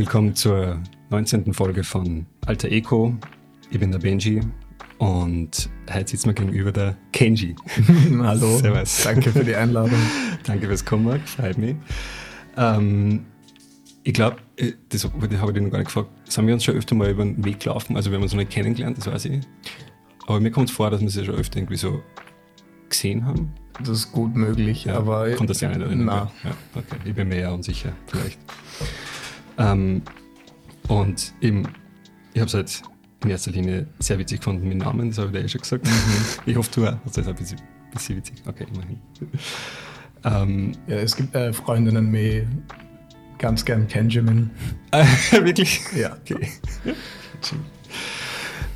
Willkommen zur 19. Folge von Alter Eco. Ich bin der Benji und heute sitzt mir gegenüber der Kenji. Hallo. Servus. Danke für die Einladung. Danke fürs Kommen, freut mich. Ähm, ich glaube, das, das habe ich dir noch gar nicht gefragt, sind wir uns schon öfter mal über den Weg gelaufen? Also wir haben uns noch nicht kennengelernt, das weiß ich. Aber mir kommt es vor, dass wir sie schon öfter irgendwie so gesehen haben. Das ist gut möglich, Ja, aber Kommt das ja nicht erinnern? Na. Ja, okay. Ich bin mir eher unsicher, vielleicht. Ähm, und eben, ich habe es halt in erster Linie sehr witzig gefunden mit Namen, das habe ich dir eh schon gesagt. Ich hoffe, du auch. hast das ein bisschen, bisschen witzig. Okay, immerhin. ähm, ja, es gibt äh, Freundinnen mit ganz gern Kenjamin. äh, wirklich? Ja. Okay.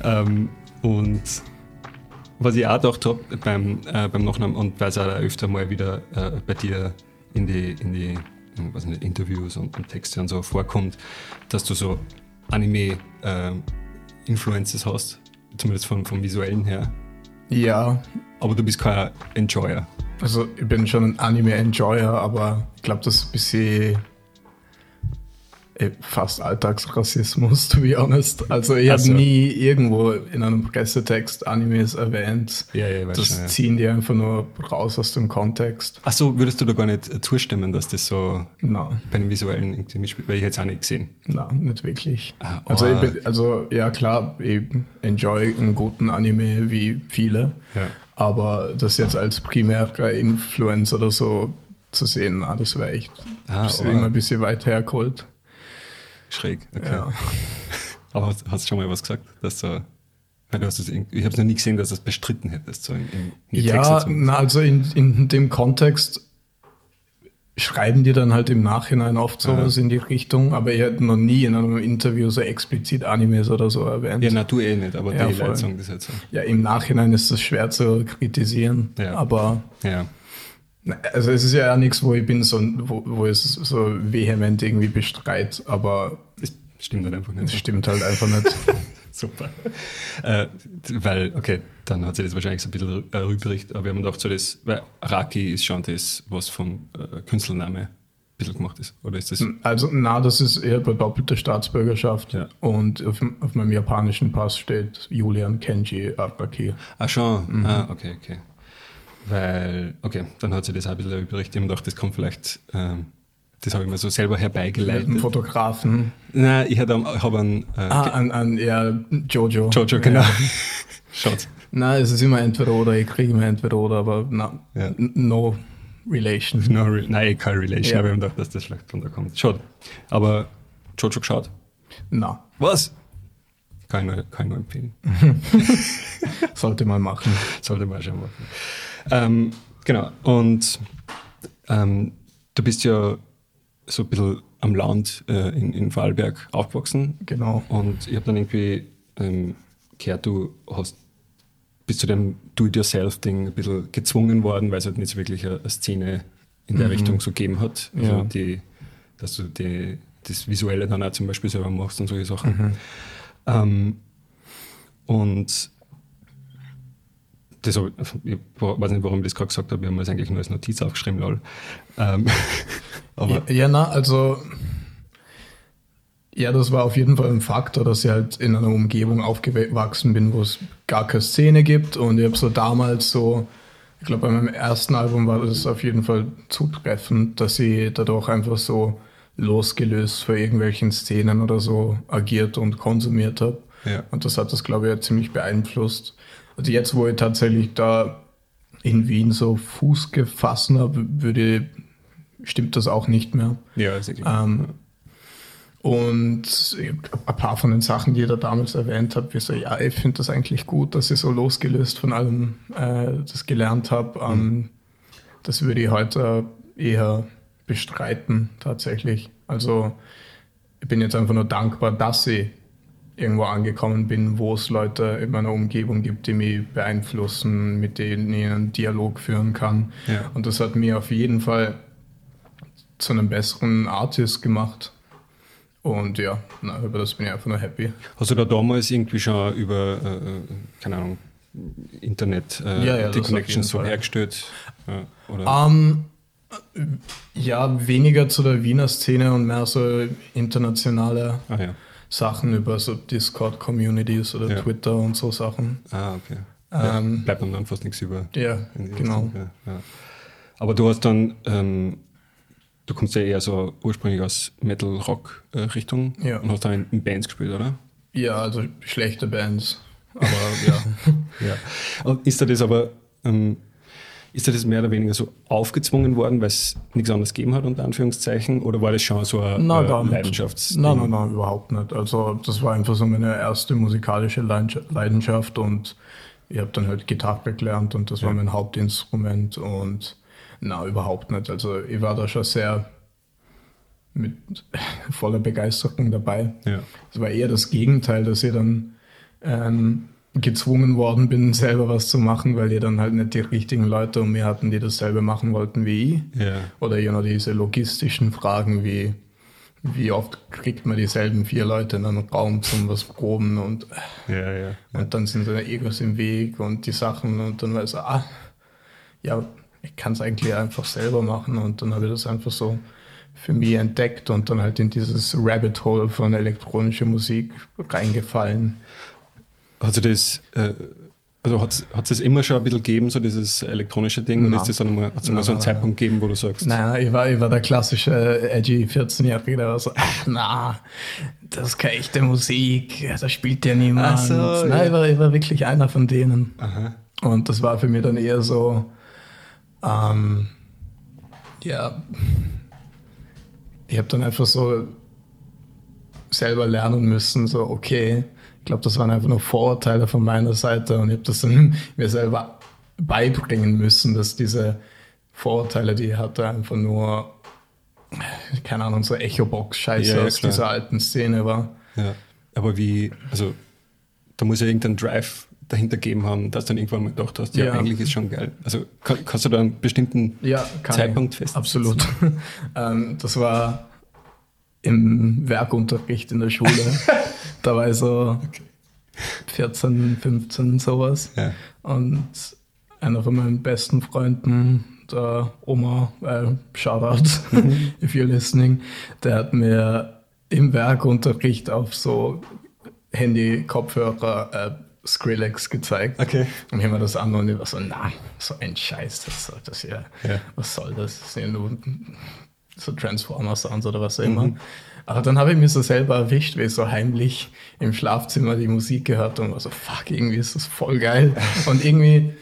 ähm, und was ich auch gedacht habe beim, äh, beim Nachnamen und weil es auch öfter mal wieder äh, bei dir in die, in die was nicht, Interviews und, und Texte und so vorkommt, dass du so Anime-Influences hast, zumindest vom, vom visuellen her. Ja, Aber du bist kein Enjoyer. also ich bin schon ein Anime-Enjoyer, aber ich glaube, das ist ein bisschen äh, fast Alltagsrassismus, to be honest. Also ich Ach habe nie irgendwo in einem Pressetext Animes erwähnt. Ja, ja, Das schon, ja. ziehen die einfach nur raus aus dem Kontext. Achso, würdest du da gar nicht äh, zustimmen, dass das so Na, bei den visuellen irgendwie mitspielt? Weil ich jetzt auch nicht gesehen. na, nicht wirklich. Ah, Also, oh. ich bin, also ja klar, ich enjoy einen guten Anime wie viele, Ja. aber das jetzt als primärer Influence oder so zu sehen, na, das wäre echt Ah, das ist aber- immer ein bisschen weit hergeholt. Schräg. Okay. Ja. Aber hast, hast du schon mal was gesagt, dass in- ich habe es noch nie gesehen, dass du es bestritten hättest, so in, in, Ja, na, also in, in dem Kontext schreiben die dann halt im Nachhinein oft sowas in die Richtung, aber ich hätte noch nie in einem Interview so explizit Animes oder so erwähnt. Ja, na, du eh nicht, aber Ja, die sagen das halt so. Ja, im Nachhinein ist das schwer zu kritisieren, Ja. aber Ja. Also es ist ja auch nichts, wo ich bin, so, wo, wo es so vehement irgendwie bestreit, aber Das stimmt halt einfach es nicht. stimmt halt einfach nicht. Super. Äh, weil, okay, dann hat sich das wahrscheinlich so ein bisschen äh, rübericht, aber wir haben gedacht, so das, weil Raki ist schon das, was vom äh, Künstlername ein bisschen gemacht ist. Oder ist das? Also na, das ist eher bei doppelter Staatsbürgerschaft Ja. und auf, auf meinem japanischen Pass steht Julian Kenji Araki. Ah, schon. Mhm. Ah, okay, okay. Weil, okay, dann hat sich das auch ein bisschen übrig. Ich habe gedacht, das kommt vielleicht, ähm, das habe ich mir so selber Mit einem herbeigeleitet. Fotografen. Nein, ich habe hab einen äh, Ah, an, an ja, Jojo. Jojo, genau. Ja. Schaut. Na, es ist immer entweder oder, ich kriege immer entweder oder, aber na, Ja. no relation. No, re nein, eh keine Relation, Ja. aber ich habe gedacht, dass das vielleicht da kommt. Schaut. Aber Jojo geschaut. Na, Was? Kann ich nur, kann ich nur empfehlen. sollte man machen. Sollte man schon machen. Ähm, genau. Und ähm, du bist ja so ein bisschen am Land äh, in, in Vorarlberg aufgewachsen. Genau. Und ich habe dann irgendwie ähm, gehört, du hast bis zu dem Do-it-yourself-Ding ein bisschen gezwungen worden, weil es halt nicht so wirklich eine, eine Szene in der Richtung so gegeben hat. Also Ja. die, dass du die, das Visuelle dann auch zum Beispiel selber machst und solche Sachen. Ähm, und das ich weiß nicht, warum ich das gerade gesagt habe, wir haben das eigentlich nur als Notiz aufgeschrieben, lol. Ähm, aber Ja, ja, na, also ja, das war auf jeden Fall ein Faktor, dass ich halt in einer Umgebung aufgewachsen bin, wo es gar keine Szene gibt. Und ich habe so damals so, ich glaube, bei meinem ersten Album war das auf jeden Fall zutreffend, dass ich dadurch einfach so losgelöst von irgendwelchen Szenen oder so agiert und konsumiert habe. Ja. Und das hat das, glaube ich, ziemlich beeinflusst. Also jetzt, wo ich tatsächlich da in Wien so Fuß gefasst habe, würde stimmt das auch nicht mehr. ja, klar. Ähm, und ein paar von den Sachen, die ihr da damals erwähnt habt, wie so, ja, ich finde das eigentlich gut, dass ich so losgelöst von allem äh, das gelernt habe. Ähm, Das würde ich heute eher bestreiten, tatsächlich. Also ich bin jetzt einfach nur dankbar, dass ich irgendwo angekommen bin, wo es Leute in meiner Umgebung gibt, die mich beeinflussen, mit denen ich einen Dialog führen kann. Ja. Und das hat mir auf jeden Fall zu einem besseren Artist gemacht. Und ja, na, über das bin ich einfach nur happy. Hast du da damals irgendwie schon über, äh, äh, keine Ahnung, Internet äh, Ja, ja, die Connections so hergestellt? Ja, oder? Ähm, Ja, weniger zu der Wiener Szene und mehr so internationale Ah ja. Sachen über so Discord-Communities oder Ja. Twitter und so Sachen. Ah, okay. Ja, Ähm, bleibt dann, fast nichts über. Ja, genau. Ja, ja. Aber du hast dann, ähm, du kommst ja eher so ursprünglich aus Metal-Rock-Richtung Ja. und hast dann in, Bands gespielt, oder? Ja, also schlechte Bands. Aber ja. Ja. Und ist das aber, ähm, ist das mehr oder weniger so aufgezwungen worden, weil es nichts anderes gegeben hat, unter Anführungszeichen? Oder war das schon so ein Nein, äh. Leidenschaftsding? Nein, nein, nein, überhaupt nicht. Also das war einfach so meine erste musikalische Leidenschaft- und ich habe dann halt Gitarre gelernt und das war Ja. mein Hauptinstrument und na überhaupt nicht. Also ich war da schon sehr mit voller Begeisterung dabei. Ja. Es war eher das Gegenteil, dass ich dann ähm, gezwungen worden bin, selber was zu machen, weil ich dann halt nicht die richtigen Leute um mir hatten, die dasselbe machen wollten wie ich. Ja. Oder you know, diese logistischen Fragen wie, wie oft kriegt man dieselben vier Leute in einen Raum zum was proben und, Ja, ja. und dann sind seine Egos im Weg und die Sachen und dann war ich ah, ja, ich kann es eigentlich einfach selber machen und dann habe ich das einfach so für mich entdeckt und dann halt in dieses Rabbit Hole von elektronischer Musik reingefallen. Hat sich das, äh, also hat es das immer schon ein bisschen gegeben, so dieses elektronische Ding? Und Nein. ist das dann mal, hat es mal Nein, so einen nein, Zeitpunkt gegeben, wo du sagst, Naja, ich war, ich war der klassische edgy 14-Jährige, der war so, ach, na, das ist keine echte Musik, ja, da spielt ja niemand. So, Nein, ja. ich, war, ich war wirklich einer von denen. aha, Und das war für mich dann eher so, ähm, ja, ich habe dann einfach so selber lernen müssen, so, okay, glaube, das waren einfach nur Vorurteile von meiner Seite und ich habe das dann mir selber beibringen müssen, dass diese Vorurteile, die ich hatte, einfach nur, keine Ahnung, so Echo-Box-Scheiße Ja, ja, aus klar. dieser alten Szene war. ja. Aber wie, also da muss ja irgendein Drive dahinter geben haben, dass du dann irgendwann mal gedacht hast, ja, Ja. eigentlich ist schon geil. Also kann, kannst du da einen bestimmten Ja, Zeitpunkt ich. fest? Absolut. ähm, das war im Werkunterricht in der Schule. da war ich so 14, 15, sowas. Ja. Und einer von meinen besten Freunden, der Oma, äh, Shoutout, if you're listening, der hat mir im Werkunterricht auf so Handy-Kopfhörer äh, Skrillex gezeigt. Okay. Und ich mir das an und ich war so, na, so ein Scheiß, das soll das ja, Ja. was soll das? Das sind ja nur so Transformer-Sounds oder was auch immer. Aber dann habe ich mir so selber erwischt, wie ich so heimlich im Schlafzimmer die Musik gehört und war so, fuck, irgendwie ist das voll geil. Und irgendwie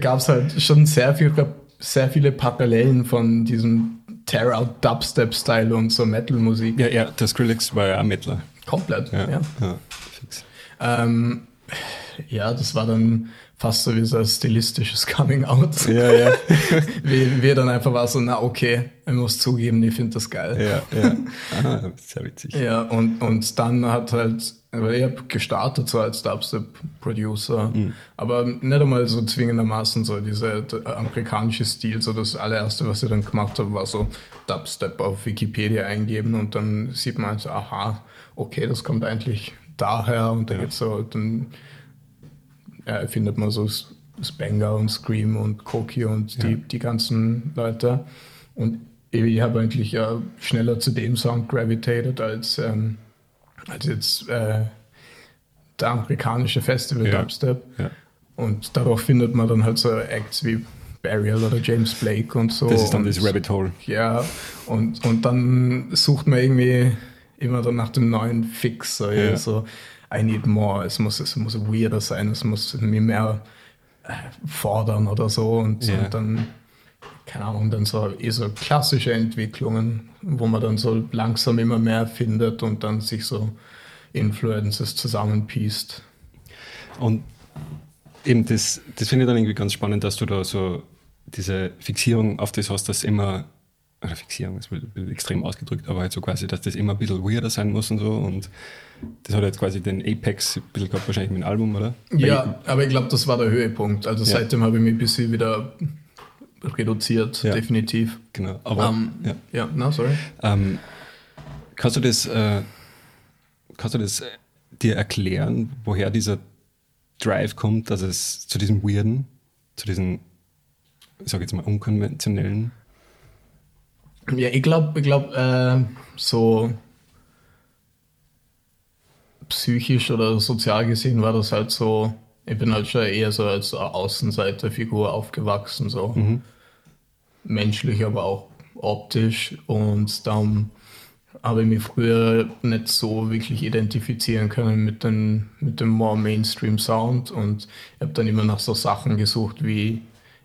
gab es halt schon sehr viele, sehr viele Parallelen von diesem Tear-Out-Dubstep-Style und so Metal-Musik. Ja, ja, der Skrillex war ja auch Mettler. Komplett, Ja, ja. ja. Ähm, ja, das war dann fast so wie so ein stilistisches Coming Out. Ja, ja, wie, wie dann einfach war so, na okay, ich muss zugeben, ich finde das geil. ja, ja. Ah, sehr witzig. Ja, und, und dann hat halt, weil ich habe gestartet so als Dubstep-Producer, aber nicht einmal so zwingendermaßen so dieser amerikanische Stil, so das allererste, was ich dann gemacht habe, war so Dubstep auf Wikipedia eingeben und dann sieht man halt so, aha, okay, das kommt eigentlich daher und da Ja. gibt's so, dann ja, findet man so Spanger und Scream und Koki und die, Ja. die ganzen Leute. Und ich habe eigentlich ja schneller zu dem Sound gravitated als, ähm, als jetzt äh, der amerikanische Festival Ja. Dubstep. Ja. Und dadurch findet man dann halt so Acts wie Burial oder James Blake und so. Das ist dann und, das Rabbit Hole. Ja, und, und dann sucht man irgendwie immer dann nach dem neuen Fix. So. Ja. so I need more. Es muss, es muss weirder sein, es muss mir mehr äh, fordern oder so. Und, Ja. und dann, keine Ahnung, dann so eh so klassische Entwicklungen, wo man dann so langsam immer mehr findet und dann sich so Influences zusammenpiest. Und eben das, das finde ich dann irgendwie ganz spannend, dass du da so diese Fixierung auf das hast, dass immer, oder Fixierung ist extrem ausgedrückt, aber halt so quasi, dass das immer ein bisschen weirder sein muss und so. Und das hat jetzt quasi den Apex ein bisschen gehabt, wahrscheinlich mit dem Album, oder? Ja, aber ich glaube, das war der Höhepunkt. Also Ja. seitdem habe ich mich ein bisschen wieder reduziert, Ja. definitiv. Genau. Aber Ähm, ja. Ja, na, sorry. Ähm, kannst du das, äh, kannst du das äh, dir erklären, woher dieser Drive kommt, dass es zu diesem Weirden, zu diesem, ich sage jetzt mal, unkonventionellen Ja, ich glaube, ich glaub, äh, so psychisch oder sozial gesehen war das halt so, ich bin halt schon eher so als Außenseiterfigur aufgewachsen, so. Mhm. menschlich, aber auch optisch. Und dann habe ich mich früher nicht so wirklich identifizieren können mit, den, mit dem more Mainstream Sound. Und ich habe dann immer nach so Sachen gesucht, wie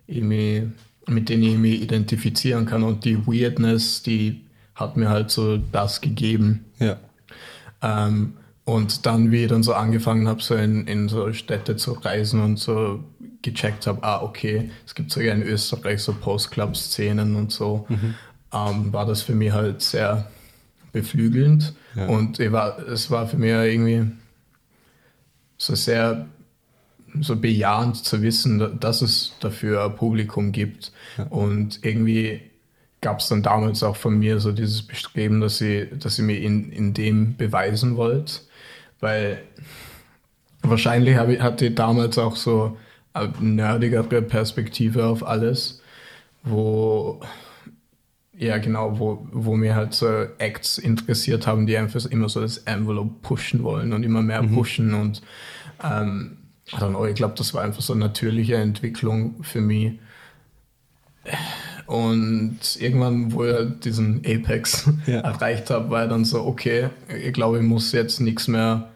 ich mich, mit denen ich mich identifizieren kann und die Weirdness, die hat mir halt so das gegeben. Ja. Ähm, und dann, wie ich dann so angefangen habe, so in, in so Städte zu reisen und so gecheckt habe, ah, okay, es gibt sogar in Österreich so Post-Club-Szenen und so, mhm. ähm, war das für mich halt sehr beflügelnd. Ja. Und war, es war für mich irgendwie so sehr so bejahend zu wissen, dass es dafür ein Publikum gibt. Ja. Und irgendwie gab es dann damals auch von mir so dieses Bestreben, dass ich, dass ich mir in, in dem beweisen wollte. Weil wahrscheinlich ich, hatte ich damals auch so eine nerdigere Perspektive auf alles, wo ja, genau, wo, wo mir halt so Acts interessiert haben, die einfach immer so das Envelope pushen wollen und immer mehr mhm. pushen und ähm, I don't know, ich glaube, das war einfach so eine natürliche Entwicklung für mich. Und irgendwann, wo ich halt diesen Apex ja. erreicht habe, war dann so, okay, ich glaube, ich muss jetzt nichts mehr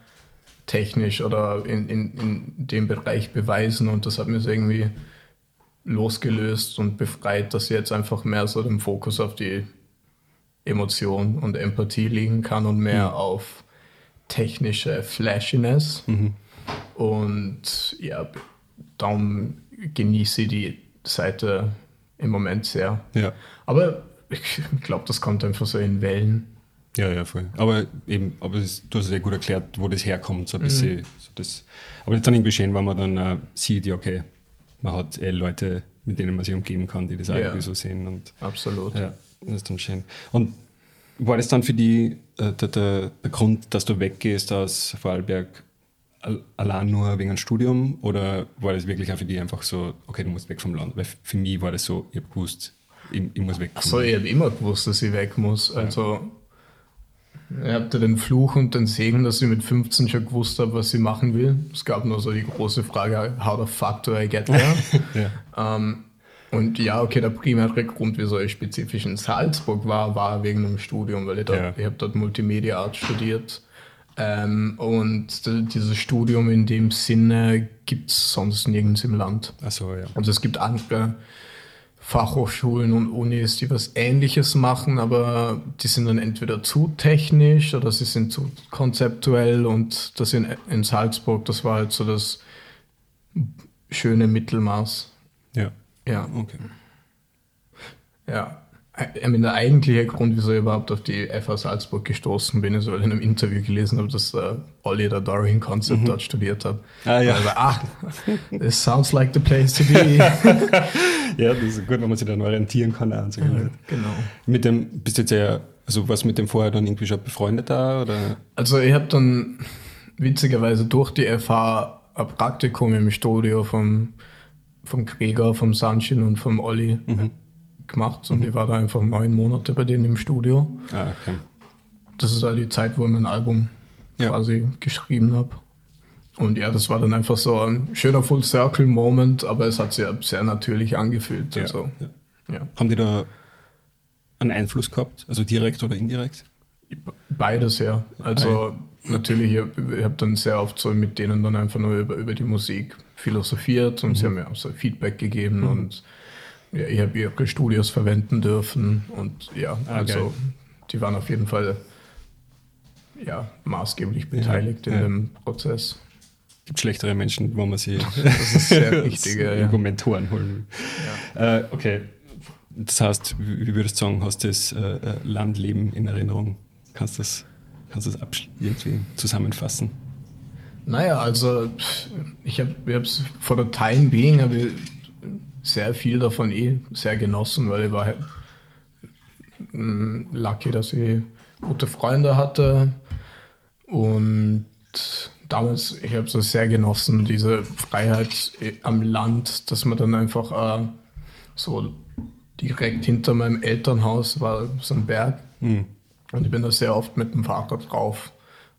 technisch oder in, in, in dem Bereich beweisen und das hat mir so irgendwie losgelöst und befreit, dass ich jetzt einfach mehr so den Fokus auf die Emotion und Empathie liegen kann und mehr mhm. auf technische Flashiness. Mhm. Und ja, darum genieße ich die Seite im Moment sehr. Ja. Aber ich glaube, das kommt einfach so in Wellen. Ja, ja, voll. Aber eben, aber ist, du hast sehr gut erklärt, wo das herkommt, so ein bisschen. Mhm. So das, aber das ist dann irgendwie schön, wenn man dann äh, sieht, ja, okay, man hat eh Leute, mit denen man sich umgeben kann, die das auch irgendwie so sehen. Und, Absolut. Ja, das ist dann schön. Und war das dann für die äh, der, der, der, Grund, dass du weggehst aus Vorarlberg allein nur wegen einem Studium oder war das wirklich auch für die einfach so, okay, du musst weg vom Land? Weil für mich war das so, ich habe gewusst, ich, ich, muss weg. Achso, ich habe immer gewusst, dass ich weg muss. Also ich hatte den Fluch und den Segen, dass ich mit 15 schon gewusst habe, was ich machen will. Es gab nur so die große Frage, how the fuck do I get there? ja. ähm, und ja, okay, der primäre Grund, wieso ich spezifisch in Salzburg war, war wegen dem Studium, weil ich, dort, ja. ich habe dort Multimedia Art studiert. Ähm, und dieses Studium in dem Sinne gibt es sonst nirgends im Land. Ach so, ja. Also es gibt andere Fachhochschulen und Unis, die was Ähnliches machen, aber die sind dann entweder zu technisch oder sie sind zu konzeptuell und das in, in Salzburg, das war halt so das schöne Mittelmaß. Ja. Ja. Okay. Ja. Ich meine, der eigentliche Grund, wieso ich überhaupt auf die FH Salzburg gestoßen bin, ist, weil ich in einem Interview gelesen habe, dass äh, Olli der Dorian Concept mhm. dort studiert hat. Ah, ja. Also, ah, this sounds like the place to be. ja, das ist gut, wenn man sich dann orientieren kann. Auch so ja, genau. Mit dem, bist du jetzt ja, also was mit dem vorher dann irgendwie schon befreundet da? Oder? Also ich habe dann witzigerweise durch die FH ein Praktikum im Studio vom, vom Krieger, vom Sanchin und vom Olli. Mhm gemacht und mhm. ich war da einfach neun Monate bei denen im Studio. Ah, okay. Das ist halt die Zeit, wo ich mein Album ja. quasi geschrieben habe. Und ja, das war dann einfach so ein schöner Full Circle Moment, aber es hat sich sehr natürlich angefühlt. Ja, also, ja. Haben die da einen Einfluss gehabt, also direkt oder indirekt? Beides, ja. Also natürlich, ich habe hab dann sehr oft so mit denen dann einfach nur über, über die Musik philosophiert und mhm. sie haben mir auch so Feedback gegeben mhm. und ja, ich habe ihre Studios verwenden dürfen und ja, ah, also die waren auf jeden Fall ja, maßgeblich beteiligt ja, in ja. dem Prozess. Es gibt schlechtere Menschen, wo man sie das ist sehr wichtig, ja. Mentoren holen. Ja. Äh, okay, das heißt, wie würdest du sagen, hast du das äh, äh Landleben in Erinnerung? Kannst du das, kannst das irgendwie zusammenfassen? Naja, also ich habe es vor der Time Being habe sehr viel davon eh sehr genossen, weil ich war halt mm, lucky, dass ich gute Freunde hatte und damals, ich habe es sehr genossen, diese Freiheit am Land, dass man dann einfach äh, so direkt hinter meinem Elternhaus war so ein Berg. Mhm. Und ich bin da sehr oft mit dem Fahrrad drauf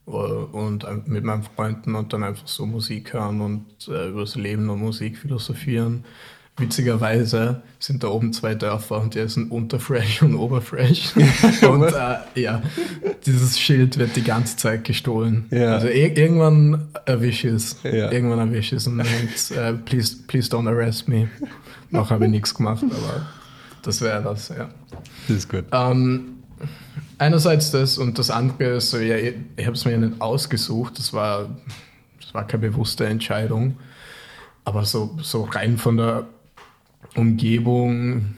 äh, und mit meinen Freunden und dann einfach so Musik hören und äh, über das Leben und Musik philosophieren. Witzigerweise sind da oben zwei Dörfer und die sind Unterfresh und Oberfresh. und äh, ja, dieses Schild wird die ganze Zeit gestohlen. Ja. Also ir irgendwann erwische ich es. Ja. Irgendwann erwische ich es und denkt, äh, please, please don't arrest me. Noch habe ich nichts gemacht, aber das wäre das, ja. Das ist gut. Ähm, einerseits das und das andere ist so, ja, ich, ich habe es mir ja nicht ausgesucht, das war, das war keine bewusste Entscheidung, aber so, so rein von der Umgebung,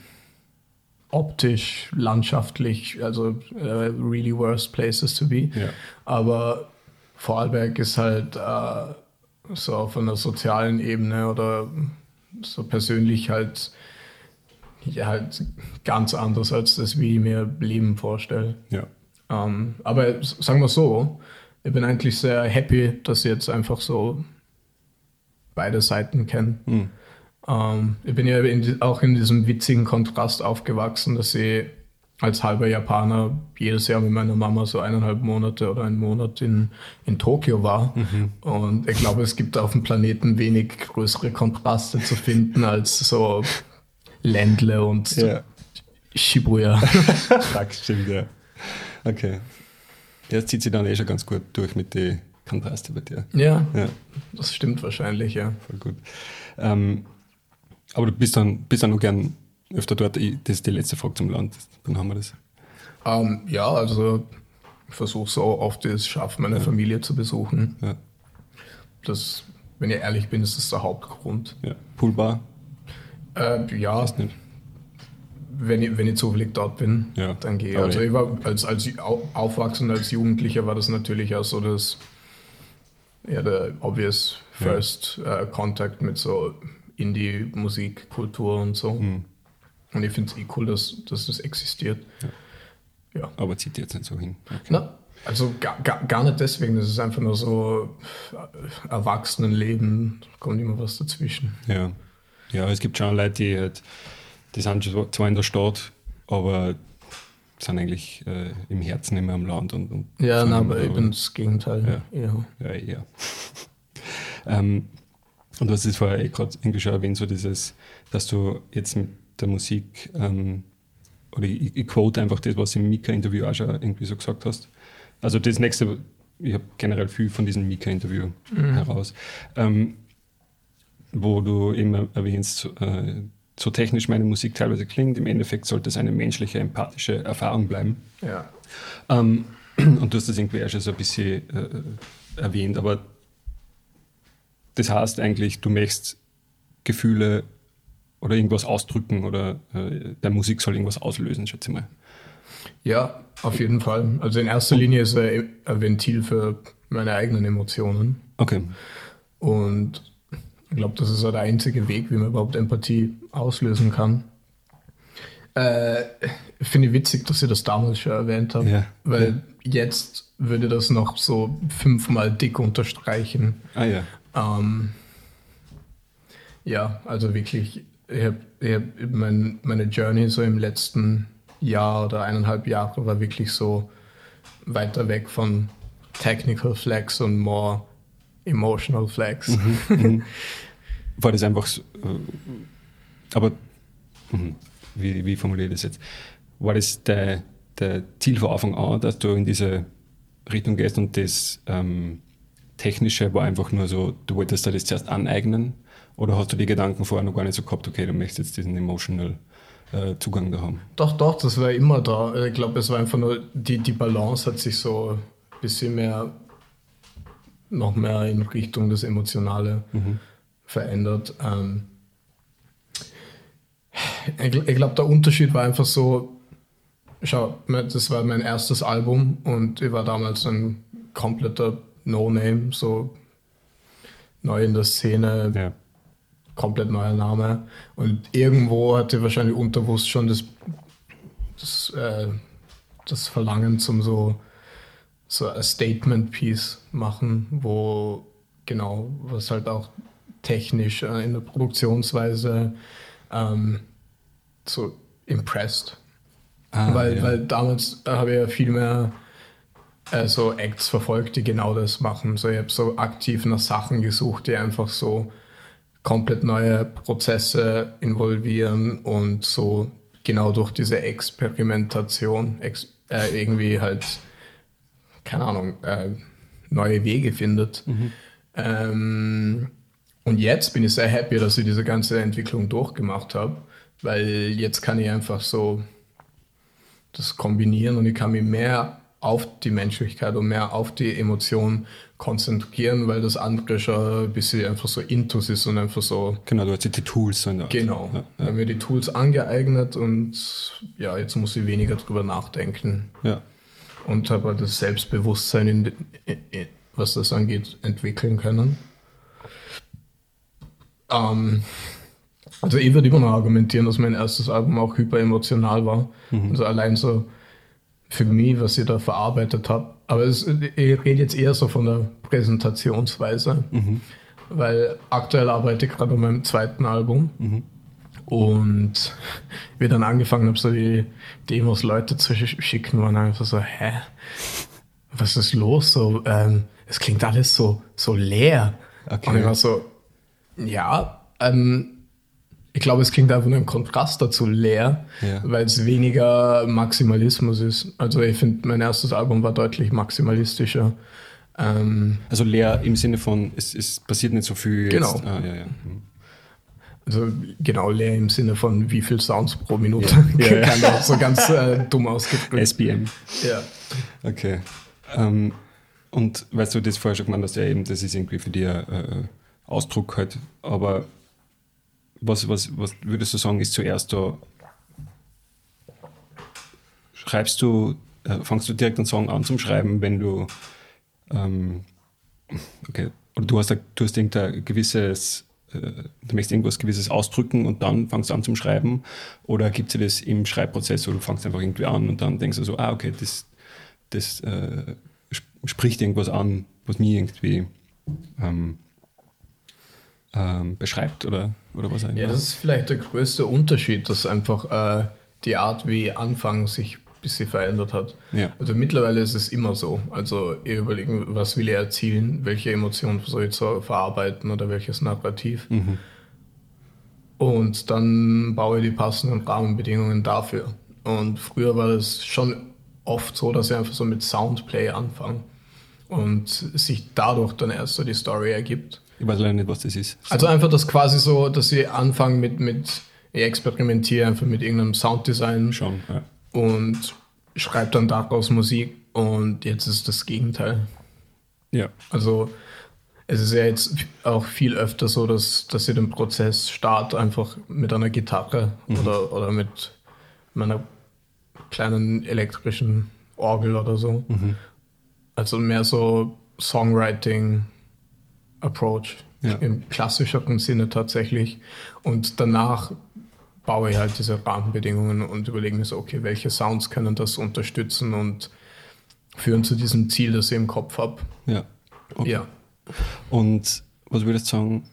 optisch, landschaftlich, also äh, really worst places to be. Ja. Aber Vorarlberg ist halt äh, so auf einer sozialen Ebene oder so persönlich halt ja, halt ganz anders als das, wie ich mir Leben vorstelle. Ja. Ähm, aber sagen wir so, ich bin eigentlich sehr happy, dass ich jetzt einfach so beide Seiten kenne. Mhm. Ähm, ich bin ja in, auch in diesem witzigen Kontrast aufgewachsen, dass ich als halber Japaner jedes Jahr mit meiner Mama so eineinhalb Monate oder einen Monat in, in Tokio war. Und ich glaube, es gibt auf dem Planeten wenig größere Kontraste zu finden als so Ländle und Ja. Shibuya. Fuck, stimmt, ja. Okay. Das zieht sich dann eh schon ganz gut durch mit den Kontraste bei dir. ja, Ja, das stimmt wahrscheinlich, ja. voll gut. Ähm, aber du bist dann, bist dann noch gern öfter dort. Ich- Das ist die letzte Frage zum Land. Dann haben wir das. Ähm, ja, also ich versuche so oft es schaffe, meine Familie zu besuchen. Ja. Das, wenn ich ehrlich bin, ist das der Hauptgrund. ja. Poolbar? Äh, ja, Nicht? wenn ich, wenn ich zufällig dort bin, Ja, dann gehe ich. Also ja. ich war als, als Au- Aufwachsender, als Jugendlicher war das natürlich auch so das, ja, der obvious Ja. first äh, Contact mit so Indie-Musik, Kultur und so. Mhm. Und ich finde es eh cool, dass, dass das existiert. Ja. Aber zieht jetzt nicht so hin. Okay. Na, also gar, gar, gar nicht deswegen, das ist einfach nur so äh, Erwachsenenleben, kommt immer was dazwischen. Ja. ja, es gibt schon Leute, die halt, die sind schon zwar in der Stadt, aber sind eigentlich äh, im Herzen immer am Land. Und, und Ja, immer- aber eben das Gegenteil. Ja. Ja, ja. ähm, und du hast es vorher eh gerade irgendwie schon erwähnt, so dieses, dass du jetzt mit der Musik, ähm, oder ich, ich quote einfach das, was im Mika-Interview auch schon irgendwie so gesagt hast. Also das nächste, ich habe generell viel von diesem Mika-Interview heraus, ähm, wo du immer erwähnst, so, äh, so technisch meine Musik teilweise klingt, im Endeffekt sollte es eine menschliche, empathische Erfahrung bleiben. ja. Ähm, und du hast das irgendwie auch schon so ein bisschen äh, erwähnt, aber das heißt eigentlich, du möchtest Gefühle oder irgendwas ausdrücken oder äh, der Musik soll irgendwas auslösen, schätze ich mal. Ja, auf jeden Fall. Also in erster Linie ist er ein Ventil für meine eigenen Emotionen. Okay. Und ich glaube, das ist ja der einzige Weg, wie man überhaupt Empathie auslösen kann. Äh, Finde ich witzig, dass ihr das damals schon erwähnt habt, Ja. weil jetzt würde das noch so fünfmal dick unterstreichen. Ah ja. Ähm, ja, also wirklich, ich hab, ich hab mein, meine Journey so im letzten Jahr oder eineinhalb Jahre war wirklich so weiter weg von Technical Flex und more Emotional Flex. War das einfach so, äh, aber mhm, wie, wie formuliere ich das jetzt? War das der, der Ziel von Anfang an, dass du in diese Richtung gehst und das ähm, Technische war einfach nur so, du wolltest dir das zuerst aneignen oder hast du die Gedanken vorher noch gar nicht so gehabt, okay, du möchtest jetzt diesen emotional äh, Zugang da haben? Doch, doch, das war immer da. Ich glaube, es war einfach nur, die, die Balance hat sich so ein bisschen mehr, noch mehr in Richtung des Emotionale verändert. Ähm, ich ich glaube, der Unterschied war einfach so, schau, das war mein erstes Album und ich war damals ein kompletter No-Name, so neu in der Szene, Ja. komplett neuer Name. Und irgendwo hatte wahrscheinlich unterbewusst schon das, das, äh, das Verlangen zum so, so ein Statement-Piece machen, wo genau, was halt auch technisch äh, in der Produktionsweise ähm, so impressed. Ah, weil, ja. weil damals habe ich ja viel mehr äh, so Acts verfolgt, die genau das machen. So, ich habe so aktiv nach Sachen gesucht, die einfach so komplett neue Prozesse involvieren und so genau durch diese Experimentation ex äh, irgendwie halt, keine Ahnung, äh, neue Wege findet. Ähm, und jetzt bin ich sehr happy, dass ich diese ganze Entwicklung durchgemacht habe, weil jetzt kann ich einfach so das kombinieren und ich kann mich mehr auf die Menschlichkeit und mehr auf die Emotionen konzentrieren, weil das andere schon ein bisschen einfach so intus ist und einfach so, Genau, du hast die Tools so in der Art. genau, Ja, ich habe mir die Tools angeeignet und ja, jetzt muss ich weniger drüber nachdenken ja. und habe halt das Selbstbewusstsein, in, in, was das angeht, entwickeln können. Ähm, also ich würde immer noch argumentieren, dass mein erstes Album auch hyper emotional war. Also allein so für mich, was ich da verarbeitet habe. Aber es, ich rede jetzt eher so von der Präsentationsweise, weil aktuell arbeite ich gerade an meinem zweiten Album. Und wir dann angefangen haben, so die Demos Leute zu sch- schicken, waren einfach so, hä? Was ist los? So, ähm, es klingt alles so, so leer. Okay. Und ich war so, ja, ähm, ich glaube, es klingt einfach nur im Kontrast dazu leer, Ja. weil es weniger Maximalismus ist. Also ich finde, mein erstes Album war deutlich maximalistischer. Ähm, Also leer im Sinne von, es, es passiert nicht so viel. Genau. Ah, ja, ja. Mhm. also genau leer im Sinne von wie viel Sounds pro Minute. Ja. Ja, ja. Kann auch so ganz äh, dumm ausgedrückt. SBM. Ja. Okay. Ähm, und weißt du, das vorher schon gemeint hast, ja eben, das ist irgendwie für dich ein äh, Ausdruck halt, aber was, was, was würdest du sagen, ist zuerst da, schreibst du, äh, fangst du direkt einen Song an zum Schreiben, wenn du, ähm, okay, oder du hast, ein- du hast irgendein gewisses, äh, du möchtest irgendwas gewisses ausdrücken und dann fangst du an zum Schreiben? Oder gibt es das im Schreibprozess oder du fangst einfach irgendwie an und dann denkst du so, ah, okay, das, das äh, sp- spricht irgendwas an, was mir irgendwie ähm, ähm, beschreibt oder, oder was immer. ja, das ist vielleicht der größte Unterschied, dass einfach äh, die Art, wie Anfang sich ein bisschen verändert hat. Ja. Also mittlerweile ist es immer so. Also ihr überlegen, was will ich erzielen, welche Emotionen soll ich so verarbeiten oder welches Narrativ. Mhm. Und dann baue ich die passenden Rahmenbedingungen dafür. Und früher war es schon oft so, dass ich einfach so mit Soundplay anfange und sich dadurch dann erst so die Story ergibt. Ich weiß leider nicht, was das ist. Also einfach das quasi so, dass ich anfange mit, mit ich experimentiere einfach mit irgendeinem Sounddesign Schon, ja. und schreibe dann daraus Musik und jetzt ist das Gegenteil. Ja, Also es ist ja jetzt auch viel öfter so, dass, dass ich den Prozess starte einfach mit einer Gitarre oder, oder mit meiner kleinen elektrischen Orgel oder so. Also mehr so Songwriting Approach Ja. im klassischeren Sinne tatsächlich. Und danach baue ich halt diese Rahmenbedingungen und überlege mir so, okay, welche Sounds können das unterstützen und führen zu diesem Ziel, das ich im Kopf habe. ja. Okay. Ja. Und was würdest du sagen,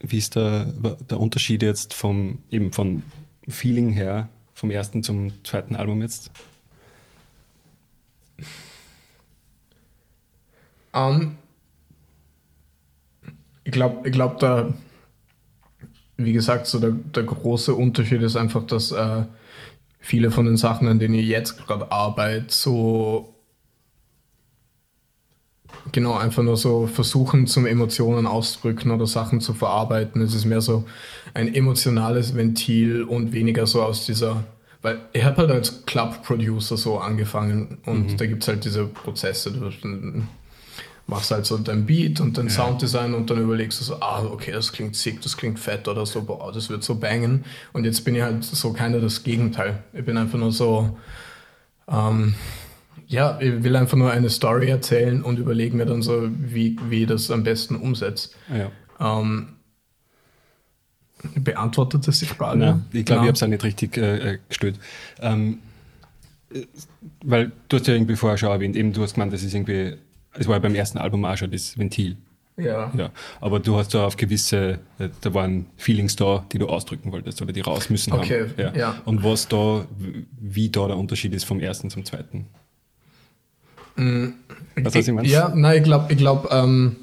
wie ist der, der Unterschied jetzt vom, eben von Feeling her, vom ersten zum zweiten Album jetzt? Ähm, ich glaube, ich glaub, da, wie gesagt, so der, der große Unterschied ist einfach, dass äh, viele von den Sachen, an denen ich jetzt gerade arbeite, so genau einfach nur so versuchen, zum Emotionen auszudrücken oder Sachen zu verarbeiten. Es ist mehr so ein emotionales Ventil und weniger so aus dieser. Weil ich habe halt als Club-Producer so angefangen und da gibt es halt diese Prozesse. Machst halt so dein Beat und dein Sounddesign und dann überlegst du so, ah, okay, das klingt sick, das klingt fett oder so, boah, das wird so bangen. Und jetzt bin ich halt so keiner das Gegenteil. Ich bin einfach nur so, ähm, ja, ich will einfach nur eine Story erzählen und überlege mir dann so, wie, wie ich das am besten umsetzt. Ja. Ähm, beantwortet das die Frage? Nein, ich glaube, ich Ja. habe es auch nicht richtig äh, äh, gestellt. Ähm, äh, weil du hast ja irgendwie vorher schon erwähnt, eben du hast gemeint, das ist irgendwie, es war ja beim ersten Album auch schon das Ventil. Ja. ja. Aber du hast da auf gewisse, äh, da waren Feelings da, die du ausdrücken wolltest oder die raus müssen Okay, haben. Ja. ja. Und was da, wie da der Unterschied ist vom ersten zum zweiten. Was was ich meine? Ja, nein, ich glaube, ich glaub, ähm,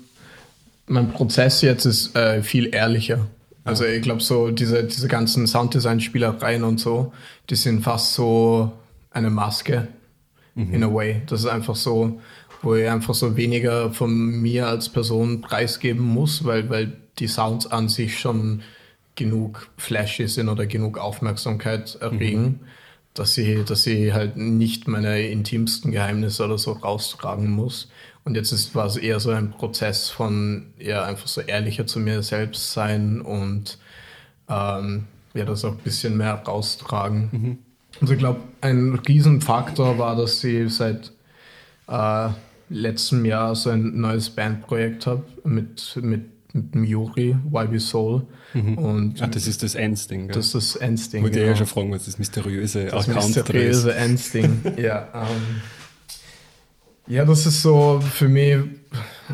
mein Prozess jetzt ist äh, viel ehrlicher. Also ich glaube so, diese, diese ganzen Sounddesign-Spielereien und so, die sind fast so eine Maske in a way. Das ist einfach so, wo ich einfach so weniger von mir als Person preisgeben muss, weil, weil die Sounds an sich schon genug flashy sind oder genug Aufmerksamkeit erregen, dass ich, dass ich halt nicht meine intimsten Geheimnisse oder so raustragen muss. Und jetzt ist, war es eher so ein Prozess von ja einfach so ehrlicher zu mir selbst sein und ähm, ja, das auch ein bisschen mehr raustragen. Also ich glaube, ein Riesenfaktor war, dass ich seit äh, letztem Jahr so ein neues Bandprojekt habe mit, mit, mit Juri, YB Soul. Und Ah, das ist das Ends-Ding, das ist das Endsding. Wollte ich ja genau. schon fragen, was das mysteriöse Das Account da ist. mysteriöse Endsding. ja, ähm, ja, das ist so für mich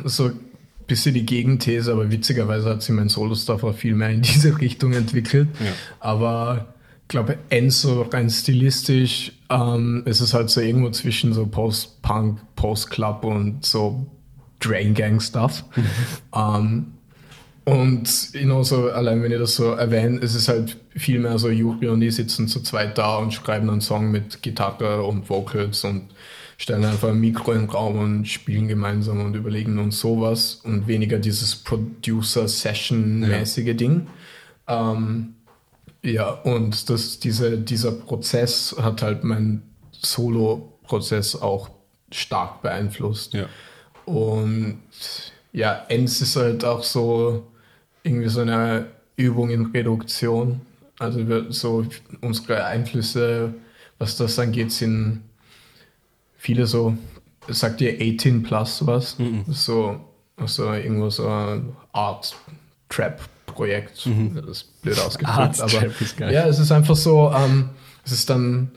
so ein bisschen die Gegenthese, aber witzigerweise hat sich mein Solo-Stuff auch viel mehr in diese Richtung entwickelt. Ja. Aber glaube, Enzo rein stilistisch ähm, ist es halt so irgendwo zwischen so Post-Punk, Post-Club und so Drain-Gang-Stuff. ähm, und you know, so allein wenn ihr das so erwähnt, es ist halt viel mehr so, Juri und ich sitzen zu zweit da und schreiben einen Song mit Gitarre und Vocals und stellen einfach ein Mikro im Raum und spielen gemeinsam und überlegen uns sowas und weniger dieses Producer-Session-mäßige Ding. Ähm, ja, und das, diese, dieser Prozess hat halt meinen Solo-Prozess auch stark beeinflusst. Ja. Und ja, Enz ist halt auch so irgendwie so eine Übung in Reduktion. Also wir, so unsere Einflüsse, was das angeht, sind viele so, sagt ihr 18 plus was? So, so irgendwo so Art Trap Projekt. Das ist blöd ausgedrückt, Art aber ja, es ist einfach so, ähm, es ist dann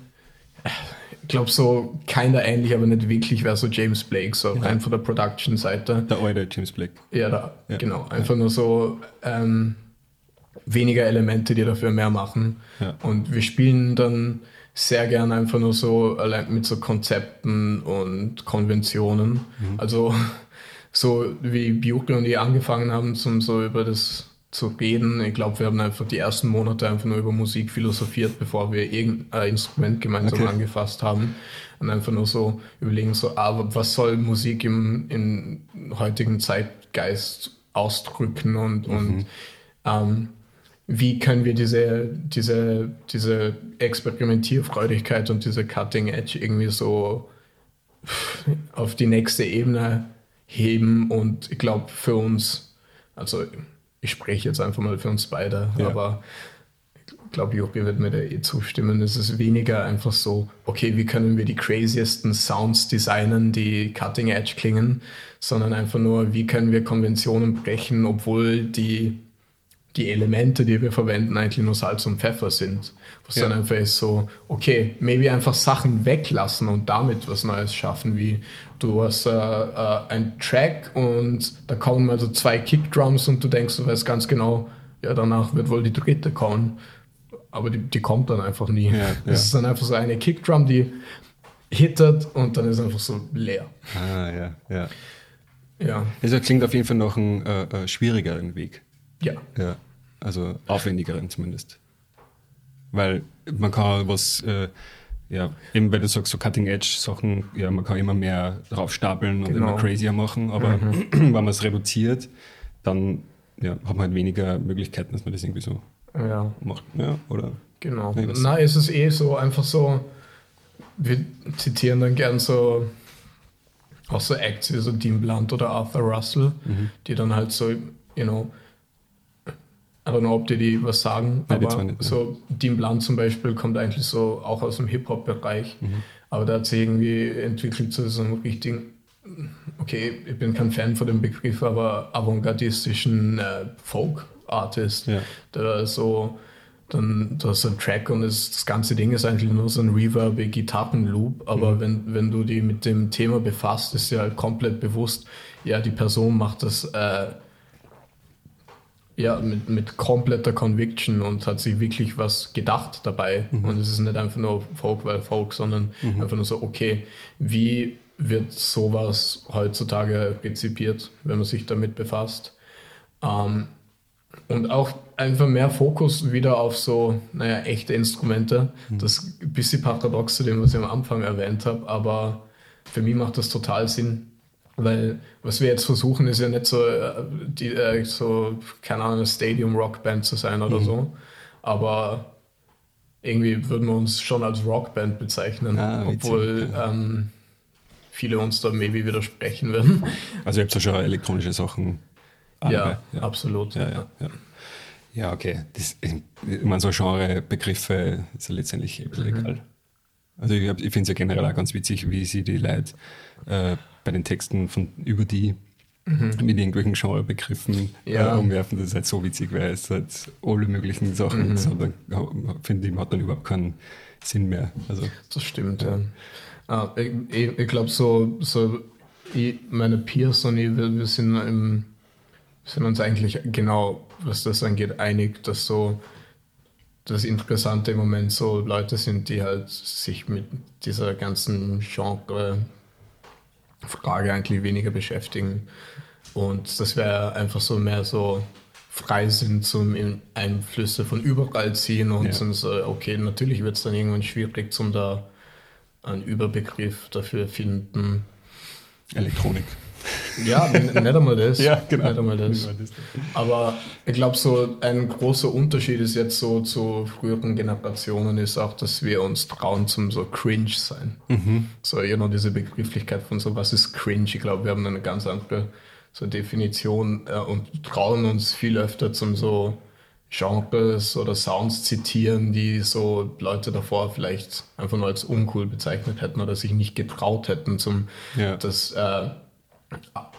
ich glaube so keiner ähnlich, aber nicht wirklich wäre so James Blake, so rein von der Production-Seite. Der alte James Blake. Ja, da, Ja. genau. Einfach nur so ähm, weniger Elemente, die dafür mehr machen. Ja. Und wir spielen dann sehr gerne einfach nur so allein mit so Konzepten und Konventionen. Mhm. Also so wie Björk und ich angefangen haben, zum so über das zu reden. Ich glaube, wir haben einfach die ersten Monate einfach nur über Musik philosophiert, bevor wir irgendein Instrument gemeinsam Okay. angefasst haben. Und einfach nur so überlegen, so, ah, was soll Musik im, im heutigen Zeitgeist ausdrücken und, und ähm, wie können wir diese, diese, diese Experimentierfreudigkeit und diese Cutting Edge irgendwie so auf die nächste Ebene heben und ich glaube für uns, also ich spreche jetzt einfach mal für uns beide, Ja. aber ich glaube, Jopi wird mir da eh zustimmen. Es ist weniger einfach so, okay, wie können wir die craziesten Sounds designen, die cutting edge klingen, sondern einfach nur, wie können wir Konventionen brechen, obwohl die, die Elemente, die wir verwenden, eigentlich nur Salz und Pfeffer sind. Was Ja. dann einfach ist so, okay, maybe einfach Sachen weglassen und damit was Neues schaffen, wie du hast äh, äh, einen Track und da kommen also zwei Kickdrums und du denkst, du weißt ganz genau, ja, danach wird wohl die dritte kommen. Aber die, die kommt dann einfach nie. Ja, ja. Es ist dann einfach so eine Kickdrum, die hittert und dann ist einfach so leer. Ah, ja, ja. Ja, Also klingt auf jeden Fall noch ein äh, äh, schwierigeren Weg. Ja, Ja. Also aufwendigeren zumindest. Weil man kann was, äh, ja, eben weil du sagst, so Cutting-Edge-Sachen, ja, man kann immer mehr drauf stapeln und Genau. immer crazier machen, aber wenn man es reduziert, dann ja, hat man halt weniger Möglichkeiten, dass man das irgendwie so ja. macht. Ja, oder? Genau. Nee, Nein, es ist eh so, einfach so, wir zitieren dann gern so auch so Acts wie so Dean Blunt oder Arthur Russell, Mhm. die dann halt so, you know, I don't know, ob die die was sagen, Nein, die aber nicht, so Dean Blunt zum Beispiel kommt eigentlich so auch aus dem Hip-Hop-Bereich, Mhm. aber da hat sich irgendwie entwickelt zu so einem richtigen, okay, ich bin kein Fan von dem Begriff, aber avantgardistischen äh, Folk-Artist, Ja. der so dann du hast einen Track und das, das ganze Ding ist eigentlich nur so ein reverb Gitarrenloop, aber mhm. wenn, wenn du dich mit dem Thema befasst, ist dir halt komplett bewusst, ja, die Person macht das äh, ja, mit, mit kompletter Conviction und hat sich wirklich was gedacht dabei. Mhm. Und es ist nicht einfach nur Folk, weil Folk, sondern mhm. einfach nur so, okay, wie wird sowas heutzutage rezipiert, wenn man sich damit befasst? Ähm, und auch einfach mehr Fokus wieder auf so, naja, echte Instrumente. Mhm. Das ist ein bisschen paradox zu dem, was ich am Anfang erwähnt habe, aber für mich macht das total Sinn. Weil was wir jetzt versuchen, ist ja nicht so, äh, die, äh, so keine Ahnung, eine Stadium Rockband zu sein oder mhm. so. Aber irgendwie würden wir uns schon als Rockband bezeichnen, ah, obwohl ähm, viele uns da maybe widersprechen würden. Also ihr habt ja schon elektronische Sachen ja, ja, absolut. Ja, ja, ja. ja okay. Das, ich meine, so Genrebegriffe ist ja letztendlich mhm. egal. Also ich, ich finde es ja generell auch ganz witzig, wie sie die Leute äh, bei den Texten von über die mhm. mit irgendwelchen Genrebegriffen äh, ja. äh, umwerfen. Das ist halt so witzig, weil es halt alle möglichen Sachen, mhm. so, finde ich, hat dann überhaupt keinen Sinn mehr. Also, das stimmt, ja. ja. Ah, ich, ich, ich glaube, so, so ich, meine Peers und ich, wir, wir sind im sind uns eigentlich genau, was das angeht, einig, dass so das Interessante im Moment so Leute sind, die halt sich mit dieser ganzen Genre-Frage eigentlich weniger beschäftigen. Und das wäre einfach so mehr so frei sind zum Einflüsse von überall ziehen und ja. so, okay, natürlich wird es dann irgendwann schwierig, zum da einen Überbegriff dafür finden. Elektronik. Ja, nicht einmal das. ja, genau. Nicht einmal das. Aber ich glaube, so ein großer Unterschied ist jetzt so zu früheren Generationen ist auch, dass wir uns trauen zum so cringe sein. Mhm. So, ja, noch diese Begrifflichkeit von so, was ist cringe? Ich glaube, wir haben eine ganz andere so Definition äh, und trauen uns viel öfter zum so Genres oder Sounds zitieren, die so Leute davor vielleicht einfach nur als uncool bezeichnet hätten oder sich nicht getraut hätten, zum ja. das äh,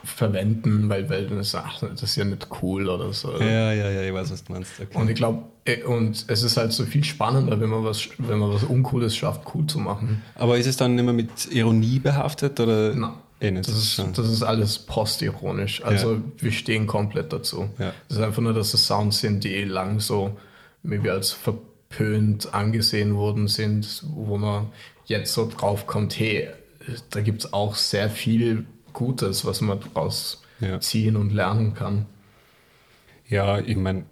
verwenden, weil, weil das, ach, das ist ja nicht cool oder so. Ja, ja, ja, ich weiß, was du meinst. Okay. Und ich glaube, äh, und es ist halt so viel spannender, wenn man was, wenn man was Uncooles schafft, cool zu machen. Aber ist es dann immer mit Ironie behaftet oder? Nein. Eh. Das ist, das ist alles postironisch. Also ja. wir stehen komplett dazu. Ja. Das ist einfach nur, dass es Sounds sind, die lang so maybe als verpönt angesehen worden sind, wo man jetzt so drauf kommt, hey, da gibt es auch sehr viel Gutes, was man daraus ja. ziehen und lernen kann. Ja, ich meine,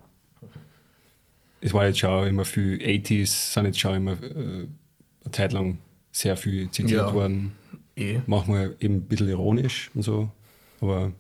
es war jetzt schon immer viel 80s, sind jetzt schon immer äh, eine Zeit lang sehr viel zitiert ja. worden. Eh. Manchmal eben ein bisschen ironisch und so. Aber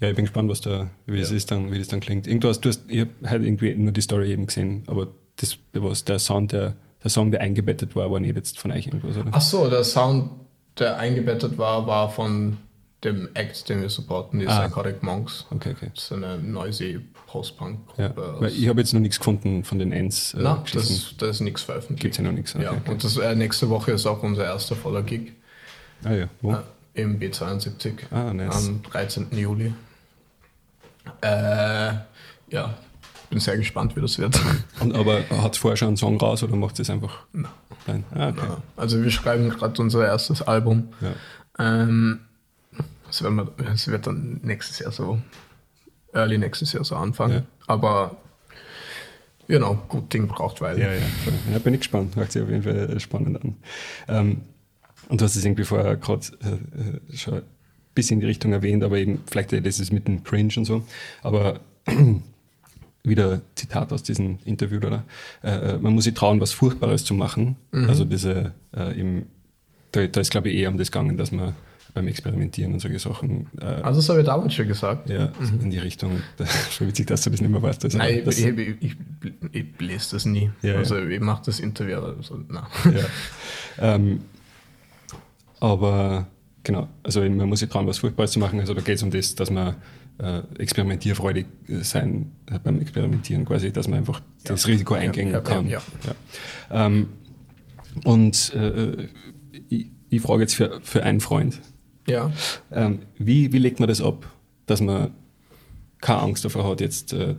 ja, ich bin gespannt, was da, wie, ja. das, ist dann, wie das dann klingt. Irgendwas, du hast, ich habe halt irgendwie nur die Story eben gesehen, aber das was der Sound, der, der Song, der eingebettet war, war nicht jetzt von euch irgendwas, oder? Ach so, der Sound, der eingebettet war, war von dem Act, den wir supporten, die ah. Psychotic Monks. Okay, okay. Das ist eine noisy Post-Punk-Gruppe. Ja, ich habe jetzt noch nichts gefunden von den Ends. Äh, Nein, das, da ist nichts veröffentlicht. Gibt es ja noch nichts. Okay, ja, okay. und das, äh, nächste Woche ist auch unser erster voller Gig. Ah ja, wo? Äh, Im B72. Ah, nice. Am 13. Juli. Äh, ja, bin sehr gespannt, wie das wird. Und, aber hat es vorher schon einen Song raus oder macht es einfach? Nein. Nein. Ah, okay. Also wir schreiben gerade unser erstes Album. Ja. Ähm, das, wir, das wird dann nächstes Jahr so, early nächstes Jahr so anfangen. Ja. Aber genau, gut Ding braucht Weile. Ja, ja, ja, bin ich gespannt. Hört sich auf jeden Fall spannend an. Ähm, und du hast es irgendwie vorher gerade äh, äh, schon ein bisschen in die Richtung erwähnt, aber eben vielleicht das ist mit dem Cringe und so. Aber wieder Zitat aus diesem Interview, oder? Äh, äh, man muss sich trauen, was Furchtbares zu machen. Mhm. Also diese, äh, im, da, da ist glaube ich eher um das gegangen, dass man beim Experimentieren und solche Sachen. Äh, also das habe ich damals schon gesagt. Ja, mhm. in die Richtung. Schon witzig, dass du das nicht mehr weißt. Also, nein, das, ich, ich, ich, ich, lese das nie. Ja, also ja. ich mache das Interview. Also. Ja. ähm, aber genau, also man muss sich trauen, was Furchtbares zu machen. Also da geht es um das, dass man äh, experimentierfreudig sein äh, beim Experimentieren quasi, dass man einfach das Risiko eingehen kann. Ähm, und äh, ich, ich frage jetzt für, für einen Freund, ja. Ähm, wie, wie legt man das ab, dass man keine Angst davor hat, jetzt äh,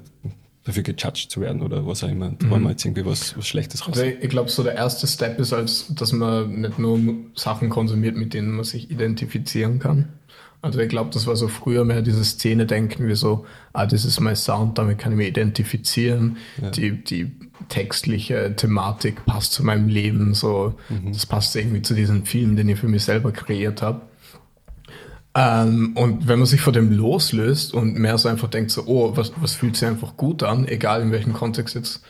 dafür gejudged zu werden oder was auch immer, mhm. wollen wir jetzt irgendwie was, was Schlechtes raus. Also ich glaube, so der erste Step ist, als, dass man nicht nur Sachen konsumiert, mit denen man sich identifizieren kann. Also ich glaube, das war so früher mehr diese Szene denken, wie so, ah, das ist mein Sound, damit kann ich mich identifizieren. Ja. Die, die textliche Thematik passt zu meinem Leben, so, mhm. das passt irgendwie zu diesem Film, den ich für mich selber kreiert habe. Ähm, und wenn man sich von dem loslöst und mehr so einfach denkt, so, oh, was, was fühlt sich einfach gut an, egal in welchem Kontext jetzt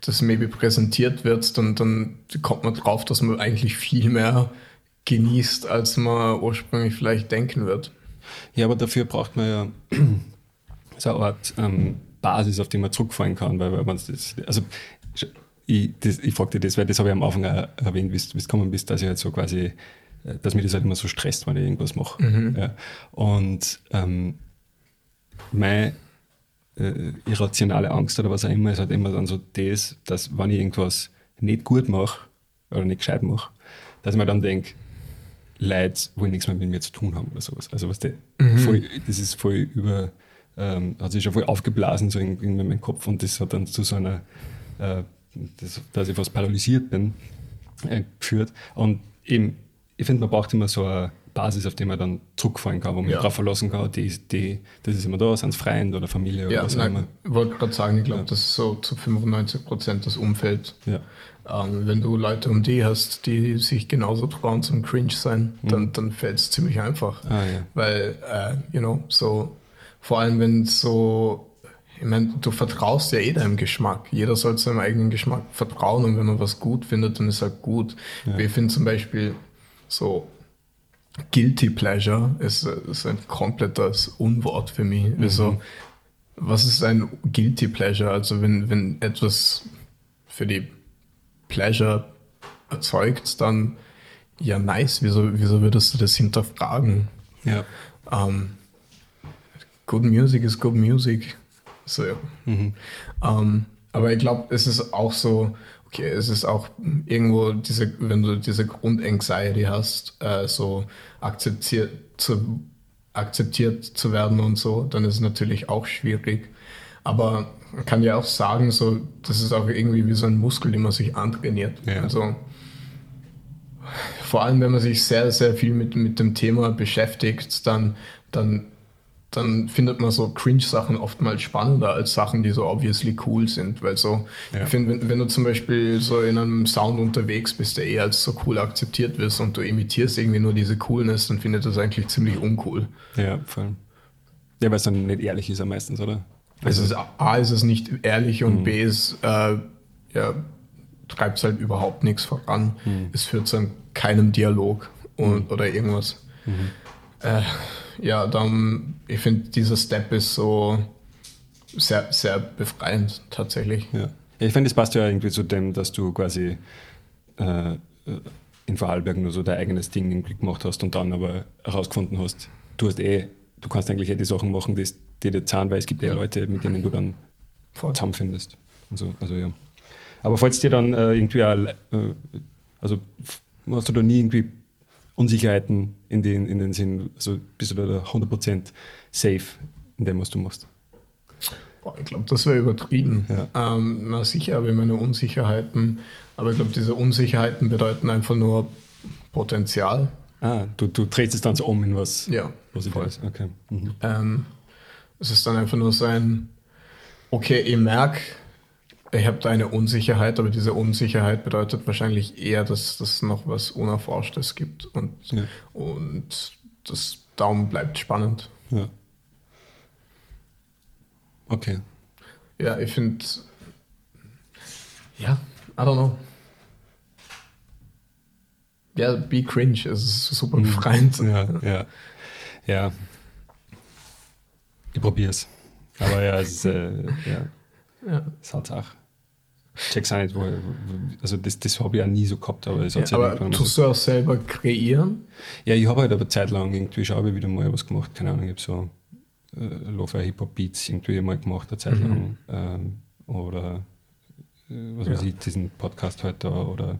das maybe präsentiert wird, dann, dann kommt man drauf, dass man eigentlich viel mehr genießt, als man ursprünglich vielleicht denken wird. Ja, aber dafür braucht man ja so eine Art ähm, Basis, auf die man zurückfallen kann, weil, weil man das, also ich, ich frage dir das, weil das habe ich am Anfang erwähnt, wie du gekommen bist, dass ich halt so quasi dass mich das halt immer so stresst, wenn ich irgendwas mache. Mhm. Ja. Und ähm, meine äh, irrationale Angst oder was auch immer ist halt immer dann so das, dass wenn ich irgendwas nicht gut mache oder nicht gescheit mache, dass ich mir dann denke, Leute wollen nichts mehr mit mir zu tun haben oder sowas. Also was der mhm. voll, das ist voll über, ähm, hat sich schon voll aufgeblasen so in, in meinem Kopf und das hat dann zu so einer, äh, das, dass ich fast paralysiert bin, äh, geführt. Und eben ich finde, man braucht immer so eine Basis, auf die man dann zurückfallen kann, wo man ja. drauf verlassen kann, die, die, das ist immer da, sind es Freunde oder Familie oder ja, was auch immer. Ich wollte gerade sagen, ich glaube, ja. das ist so zu 95 Prozent das Umfeld. Ja. Ähm, wenn du Leute um die hast, die sich genauso trauen zum Cringe sein, mhm. dann, dann fällt es ziemlich einfach. Ah. Weil, äh, you know, so, vor allem wenn so ich meine, du vertraust ja eh deinem Geschmack. Jeder soll seinem eigenen Geschmack vertrauen und wenn man was gut findet, dann ist halt gut. Ja. Wir finden zum Beispiel, so Guilty Pleasure ist, ist ein komplettes Unwort für mich. Mhm. Also, was ist ein Guilty Pleasure? Also, wenn, wenn etwas für die Pleasure erzeugt, dann ja, nice. Wieso, wieso würdest du das hinterfragen? Ja. Um, ähm, good Music is good Music. So, ja. Mhm. Um, ähm, aber ich glaube, es ist auch so, okay, es ist auch irgendwo diese, wenn du diese Grundanxiety hast, äh, so akzeptiert zu, akzeptiert zu werden und so, dann ist es natürlich auch schwierig. Aber man kann ja auch sagen, so, das ist auch irgendwie wie so ein Muskel, den man sich antrainiert. Ja. Also, vor allem, wenn man sich sehr, sehr viel mit, mit dem Thema beschäftigt, dann, dann dann findet man so Cringe-Sachen oftmals spannender als Sachen, die so obviously cool sind. Weil so, ja. ich finde, wenn, wenn, du zum Beispiel so in einem Sound unterwegs bist, der eher als so cool akzeptiert wird und du imitierst irgendwie nur diese Coolness, dann findet das eigentlich ziemlich uncool. Ja, voll. Ja, weil es dann nicht ehrlich ist am meistens, oder? Also, also A ist es nicht ehrlich und mhm. B ist, äh, ja, treibt es halt überhaupt nichts voran. Mhm. Es führt zu keinem Dialog und, mhm. oder irgendwas. Mhm. Äh, ja, dann, ich finde, dieser Step ist so sehr, sehr befreiend tatsächlich. Ja. Ich finde, es passt ja irgendwie zu dem, dass du quasi äh, in Vorarlberg nur so dein eigenes Ding irgendwie gemacht hast und dann aber herausgefunden hast, du hast eh, du kannst eigentlich eh die Sachen machen, die, die dir zahlen, weil es gibt eh ja. Leute, mit denen du dann Voll. zusammenfindest. Also, also ja. Aber falls dir dann äh, irgendwie auch, äh, also hast du da nie irgendwie Unsicherheiten in den, in den Sinn, also bist du da 100% safe in dem, was du machst? Boah, ich glaube, das wäre übertrieben. Ja. Ähm, na sicher habe ich meine Unsicherheiten, aber ich glaube, diese Unsicherheiten bedeuten einfach nur Potenzial. Ah, du, du drehst es dann so um in was ja, Positives. Okay. Mhm. Ähm, es ist dann einfach nur so ein, okay, ich merke, ich habe da eine Unsicherheit, aber diese Unsicherheit bedeutet wahrscheinlich eher, dass es noch was Unerforschtes gibt und, ja. und das Daumen bleibt spannend. Ja. Okay. Ja, ich finde, ja, I don't know. Ja, be cringe, es ist super mhm. befreiend. Ja, ja. Ja. Ich probiere es. Aber ja, es ist, äh, ja. Ja. Das hat auch check's auch nicht, wo, also das, das habe ich auch nie so gehabt, aber es hat ja, Aber tust du auch selber kreieren? Ja, ich habe halt aber Zeit lang irgendwie schon wieder mal was gemacht, keine Ahnung, ich habe so äh, Lofer Hip-Hop Beats irgendwie mal gemacht, eine Zeit mhm. lang, ähm, oder äh, was ja. weiß ich, diesen Podcast heute halt da, oder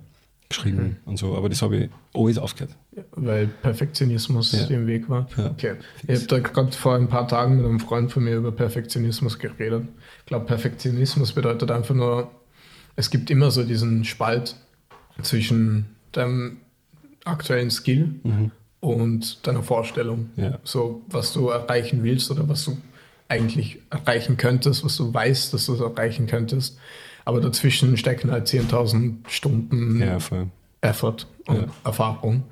geschrieben mhm. und so, aber das habe ich alles aufgehört. Weil Perfektionismus ja. im Weg war. Ja. Okay. Ich habe da gerade vor ein paar Tagen mit einem Freund von mir über Perfektionismus geredet. Ich glaube, Perfektionismus bedeutet einfach nur, es gibt immer so diesen Spalt zwischen deinem aktuellen Skill mhm. und deiner Vorstellung. Ja. So, was du erreichen willst oder was du eigentlich erreichen könntest, was du weißt, dass du es erreichen könntest. Aber dazwischen stecken halt 10.000 Stunden ja, Effort und ja. Erfahrung.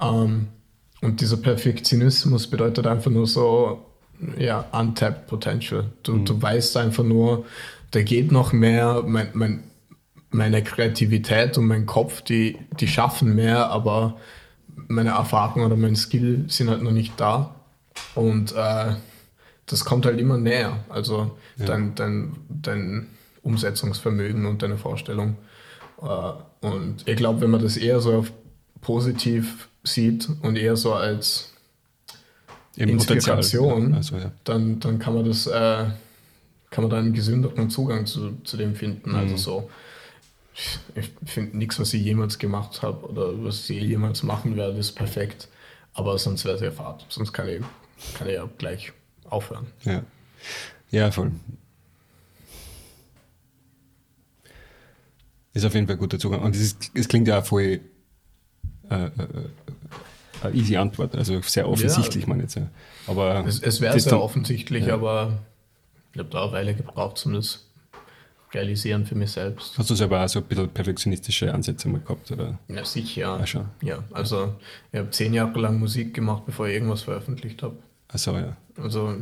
Ähm, und dieser Perfektionismus bedeutet einfach nur so, ja, untapped potential. Du, mhm. du weißt einfach nur, da geht noch mehr, mein, mein, meine Kreativität und mein Kopf, die, die schaffen mehr, aber meine Erfahrung oder mein Skill sind halt noch nicht da. Und äh, das kommt halt immer näher. Also ja. dein, dein, dein Umsetzungsvermögen und deine Vorstellung. Äh, und ich glaube, wenn man das eher so positiv sieht und eher so als Im Inspiration, also, ja. dann, dann kann man das, äh, kann man da einen gesünderen Zugang zu, zu dem finden. Mhm. Also so, ich finde nichts, was ich jemals gemacht habe oder was ich jemals machen werde, ist perfekt. Aber sonst wäre es ja fad. Sonst kann ich, kann ich ja gleich aufhören. Ja, ja voll. Ist auf jeden Fall ein guter Zugang. Und es, klingt ja auch voll äh, äh, eine easy Antwort, also sehr offensichtlich, ja, man jetzt. Ja. Aber es, es wäre sehr offensichtlich, ja. aber ich habe da eine Weile gebraucht, um das realisieren für mich selbst. Hast du selber auch so ein bisschen perfektionistische Ansätze mal gehabt? Oder? Ja, sicher. Ja, schon. ja also ich habe zehn Jahre lang Musik gemacht, bevor ich irgendwas veröffentlicht habe. Ach so, ja. Also,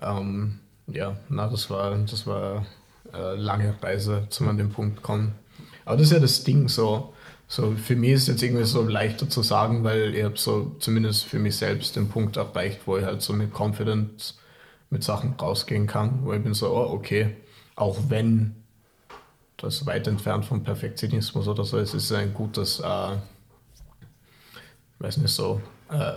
ähm, ja, na, das war, das war äh, lange Reise, zum an den Punkt kommen. Aber das ist ja das Ding so. So, für mich ist es jetzt irgendwie so leichter zu sagen, weil ich habe so zumindest für mich selbst den Punkt erreicht, wo ich halt so mit Confidence mit Sachen rausgehen kann, wo ich bin so, oh, okay, auch wenn das weit entfernt vom Perfektionismus oder so ist, ist es ein gutes, äh, weiß nicht so, äh,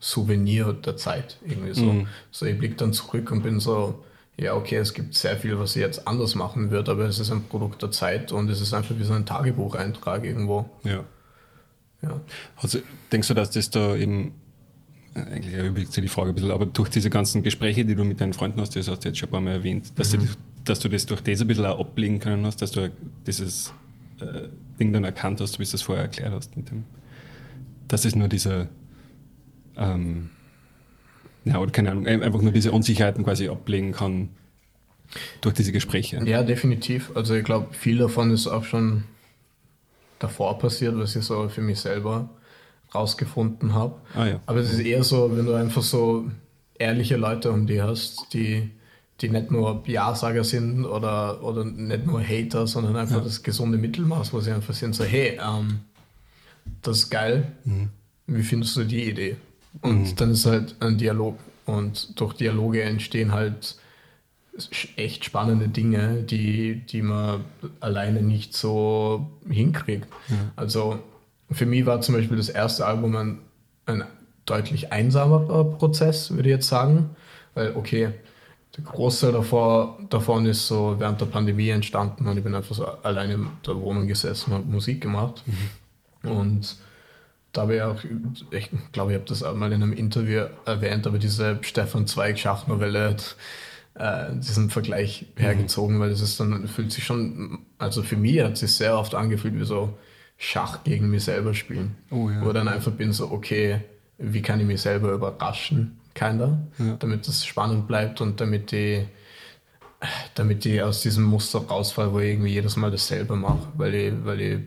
Souvenir der Zeit irgendwie so. Mhm. So, ich blicke dann zurück und bin so, ja, okay, es gibt sehr viel, was ich jetzt anders machen würde, aber es ist ein Produkt der Zeit und es ist einfach wie so ein Tagebucheintrag irgendwo. Ja. ja. Also denkst du, dass das da eben, äh, eigentlich erübrigt sich die Frage ein bisschen, aber durch diese ganzen Gespräche, die du mit deinen Freunden hast, das hast du jetzt schon ein paar Mal erwähnt, dass, mhm. du, dass du das durch das ein bisschen auch ablegen können hast, dass du dieses äh, Ding dann erkannt hast, wie du es vorher erklärt hast mit dem, dass es nur dieser ähm, ja, oder keine Ahnung, einfach nur diese Unsicherheiten quasi ablegen kann durch diese Gespräche. Ja, definitiv. Also ich glaube, viel davon ist auch schon davor passiert, was ich so für mich selber rausgefunden habe. Ah, ja. Aber es ist eher so, wenn du einfach so ehrliche Leute um die hast, die, die nicht nur Ja-Sager sind oder, oder nicht nur Hater, sondern einfach ja. das gesunde Mittelmaß, wo sie einfach sind, so hey, ähm, das ist geil, mhm. wie findest du die Idee? Und mhm. dann ist halt ein Dialog. Und durch Dialoge entstehen halt echt spannende Dinge, die, die man alleine nicht so hinkriegt. Ja. Also für mich war zum Beispiel das erste Album ein, ein deutlich einsamerer Prozess, würde ich jetzt sagen. Weil, okay, der Großteil davor, davon ist so während der Pandemie entstanden und ich bin einfach so alleine in der Wohnung gesessen und habe Musik gemacht. Mhm. Und da habe ich auch, ich glaube, ich habe das auch mal in einem Interview erwähnt, aber diese Stefan Zweig Schachnovelle hat äh, diesen Vergleich mhm. hergezogen, weil das ist dann, fühlt sich schon, also für mich hat es sich sehr oft angefühlt wie so Schach gegen mich selber spielen. Oh, ja. Wo dann einfach bin so, okay, wie kann ich mich selber überraschen, keiner, ja. damit das spannend bleibt und damit die damit ich aus diesem Muster rausfall, wo ich irgendwie jedes Mal dasselbe mache, weil ich, weil ich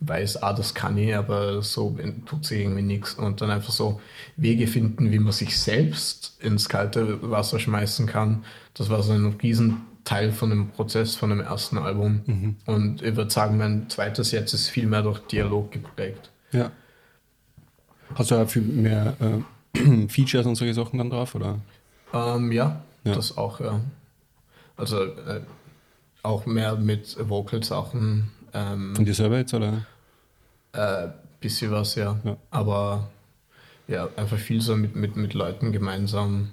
weiß, ah, das kann ich, aber so tut sich irgendwie nichts. Und dann einfach so Wege finden, wie man sich selbst ins kalte Wasser schmeißen kann. Das war so ein Riesenteil von dem Prozess von dem ersten Album. Mhm. Und ich würde sagen, mein zweites jetzt ist viel mehr durch Dialog geprägt. Ja. Hast du auch viel mehr äh, Features und solche Sachen dann drauf, oder? Ähm, ja, ja, das auch, ja. Also äh, auch mehr mit Vocal-Sachen. Ähm, Von dir selber jetzt, oder? Äh, bisschen was, ja. ja. Aber ja, einfach viel so mit, mit, mit Leuten gemeinsam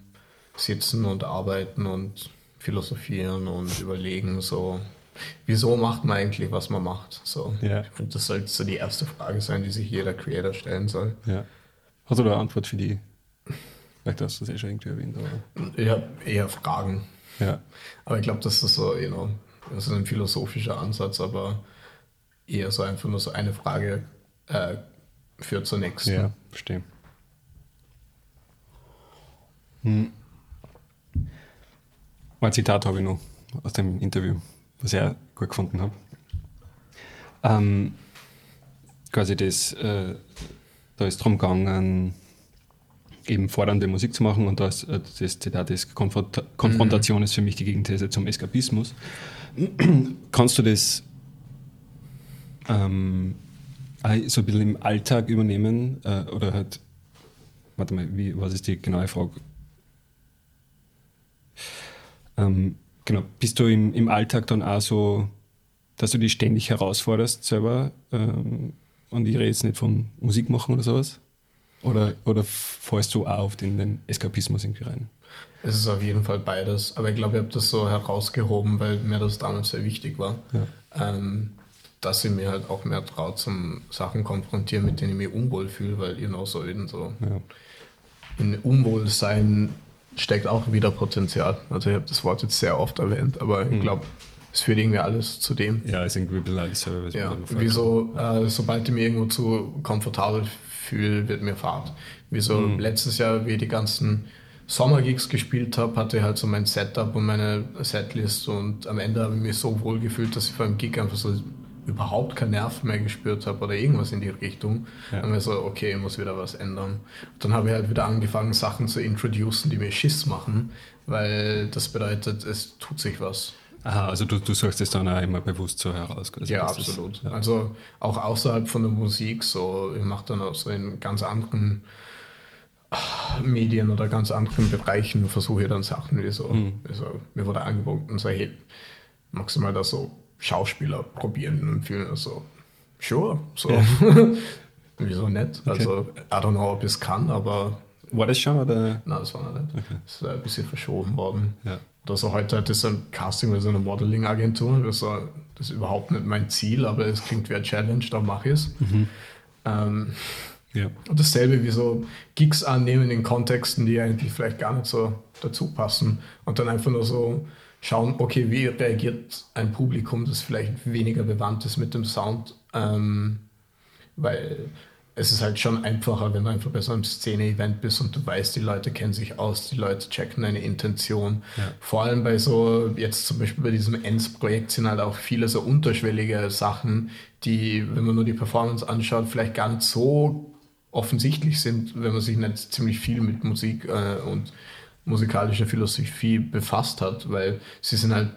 sitzen und arbeiten und philosophieren und überlegen, so wieso macht man eigentlich, was man macht? So. Ja. Ich finde, das sollte so die erste Frage sein, die sich jeder Creator stellen soll. Ja. Hast du da eine Antwort für die? Vielleicht hast du das eh schon irgendwie erwähnt, aber. Ich habe eher Fragen. Ja. Aber ich glaube, das ist so, you know, das ist ein philosophischer Ansatz, aber eher so einfach nur so eine Frage äh, führt zur nächsten. Ja, verstehe. Hm. Ein Zitat habe ich noch aus dem Interview, was ich auch gut gefunden habe. Ähm, quasi das, äh, da ist darum gegangen, eben fordernde Musik zu machen und das, äh, das Zitat ist, Konfront Konfrontation ist für mich die Gegenthese zum Eskapismus. Kannst du das ähm, äh, so ein bisschen im Alltag übernehmen äh, oder halt, warte mal, wie, was ist die genaue Frage? Ähm, genau, bist du im, im Alltag dann auch so, dass du dich ständig herausforderst selber ähm, und ich rede jetzt nicht von Musik machen oder sowas? Oder, oder fällst du auch oft in den Eskapismus irgendwie rein? Es ist auf jeden Fall beides, aber ich glaube, ich habe das so herausgehoben, weil mir das damals sehr wichtig war. Ja. Ähm, dass ich mir halt auch mehr traut zum Sachen konfrontieren, mit denen ich mich unwohl fühle, weil genau so in so Ja. in Unwohlsein steckt auch wieder Potenzial. Also ich habe das Wort jetzt sehr oft erwähnt, aber ich glaube, es führt irgendwie alles zu dem. ja, ist irgendwie ein bisschen alles selber. Ja, wieso, äh, sobald ich mich irgendwo zu komfortabel fühle, wird mir Fahrt. Wieso letztes Jahr, wie ich die ganzen Sommergigs gespielt habe, hatte ich halt so mein Setup und meine Setlist und am Ende habe ich mich so wohl gefühlt, dass ich vor einem Gig einfach so überhaupt keinen Nerv mehr gespürt habe oder irgendwas in die Richtung. Ja. Dann war so, okay, ich muss wieder was ändern. Und dann habe ich halt wieder angefangen, Sachen zu introducen, die mir Schiss machen, weil das bedeutet, es tut sich was. Aha, also du, du suchst es dann auch immer bewusst so heraus. Also Ja, das ist- absolut. ja. Also auch außerhalb von der Musik, so ich mache dann auch so in ganz anderen ah, Medien oder ganz anderen Bereichen versuche dann Sachen wie so, Mhm. wie so mir wurde angeboten, so hey, magst du mal da so Schauspieler probieren und fühlen so, sure, so. Wieso nicht? Also, I don't know, ob ich es kann, aber War das schon oder? nein, das war noch nicht. Das ist ein bisschen verschoben worden. Ja. Oder so heute hat es ein Casting bei so einer Modeling-Agentur. Das, das ist überhaupt nicht mein Ziel, aber es klingt wie eine Challenge, da mache ich es. Ähm, Ja. und dasselbe wie so Gigs annehmen in Kontexten, die eigentlich vielleicht gar nicht so dazu passen. Und dann einfach nur so schauen, okay, wie reagiert ein Publikum, das vielleicht weniger bewandt ist mit dem Sound. Ähm, weil es ist halt schon einfacher, wenn du einfach bei so einem Szene-Event bist und du weißt, die Leute kennen sich aus, die Leute checken deine Intention. Ja. Vor allem bei so, jetzt zum Beispiel bei diesem ENS-Projekt sind halt auch viele so unterschwellige Sachen, die, wenn man nur die Performance anschaut, vielleicht gar nicht so offensichtlich sind, wenn man sich nicht ziemlich viel mit Musik äh, und musikalischer Philosophie befasst hat, weil sie sind halt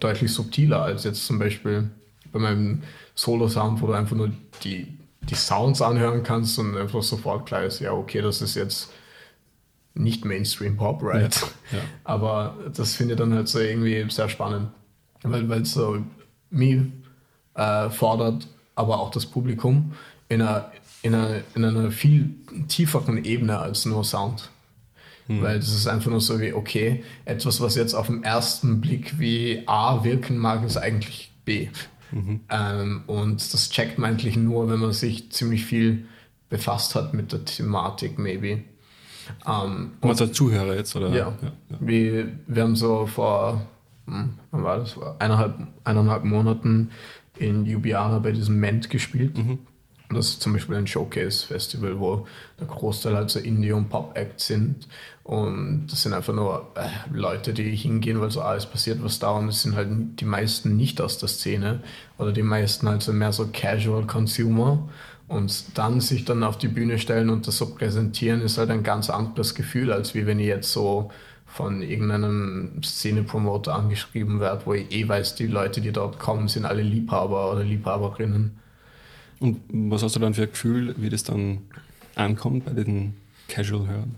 deutlich subtiler als jetzt zum Beispiel bei meinem Solo-Sound, wo du einfach nur die, die Sounds anhören kannst und einfach sofort klar ist, ja, okay, das ist jetzt nicht Mainstream Pop, right? Ja, ja. Aber das finde ich dann halt so irgendwie sehr spannend, weil es so mich äh, fordert, aber auch das Publikum in einer, in, einer, in einer viel tieferen Ebene als nur Sound. Weil das ist einfach nur so wie, okay, etwas, was jetzt auf den ersten Blick wie A wirken mag, ist eigentlich B. Ähm, und das checkt man eigentlich nur, wenn man sich ziemlich viel befasst hat mit der Thematik, maybe. Ähm, Und als Zuhörer jetzt, oder? ja. ja. Wir, wir haben so vor, hm, wann war das? Vor eineinhalb, eineinhalb Monaten in Ljubljana bei diesem Ment gespielt. Und das ist zum Beispiel ein Showcase-Festival, wo der Großteil halt so Indie- und Pop-Acts sind. Und das sind einfach nur äh, Leute, die hingehen, weil so, ah, es passiert was da. Und es sind halt die meisten nicht aus der Szene. Oder die meisten halt so mehr so Casual Consumer. Und dann sich dann auf die Bühne stellen und das so präsentieren, ist halt ein ganz anderes Gefühl, als wie wenn ich jetzt so von irgendeinem Szene-Promoter angeschrieben werde, wo ich eh weiß, die Leute, die dort kommen, sind alle Liebhaber oder Liebhaberinnen. Und was hast du dann für ein Gefühl, wie das dann ankommt bei den Casual-Hörern?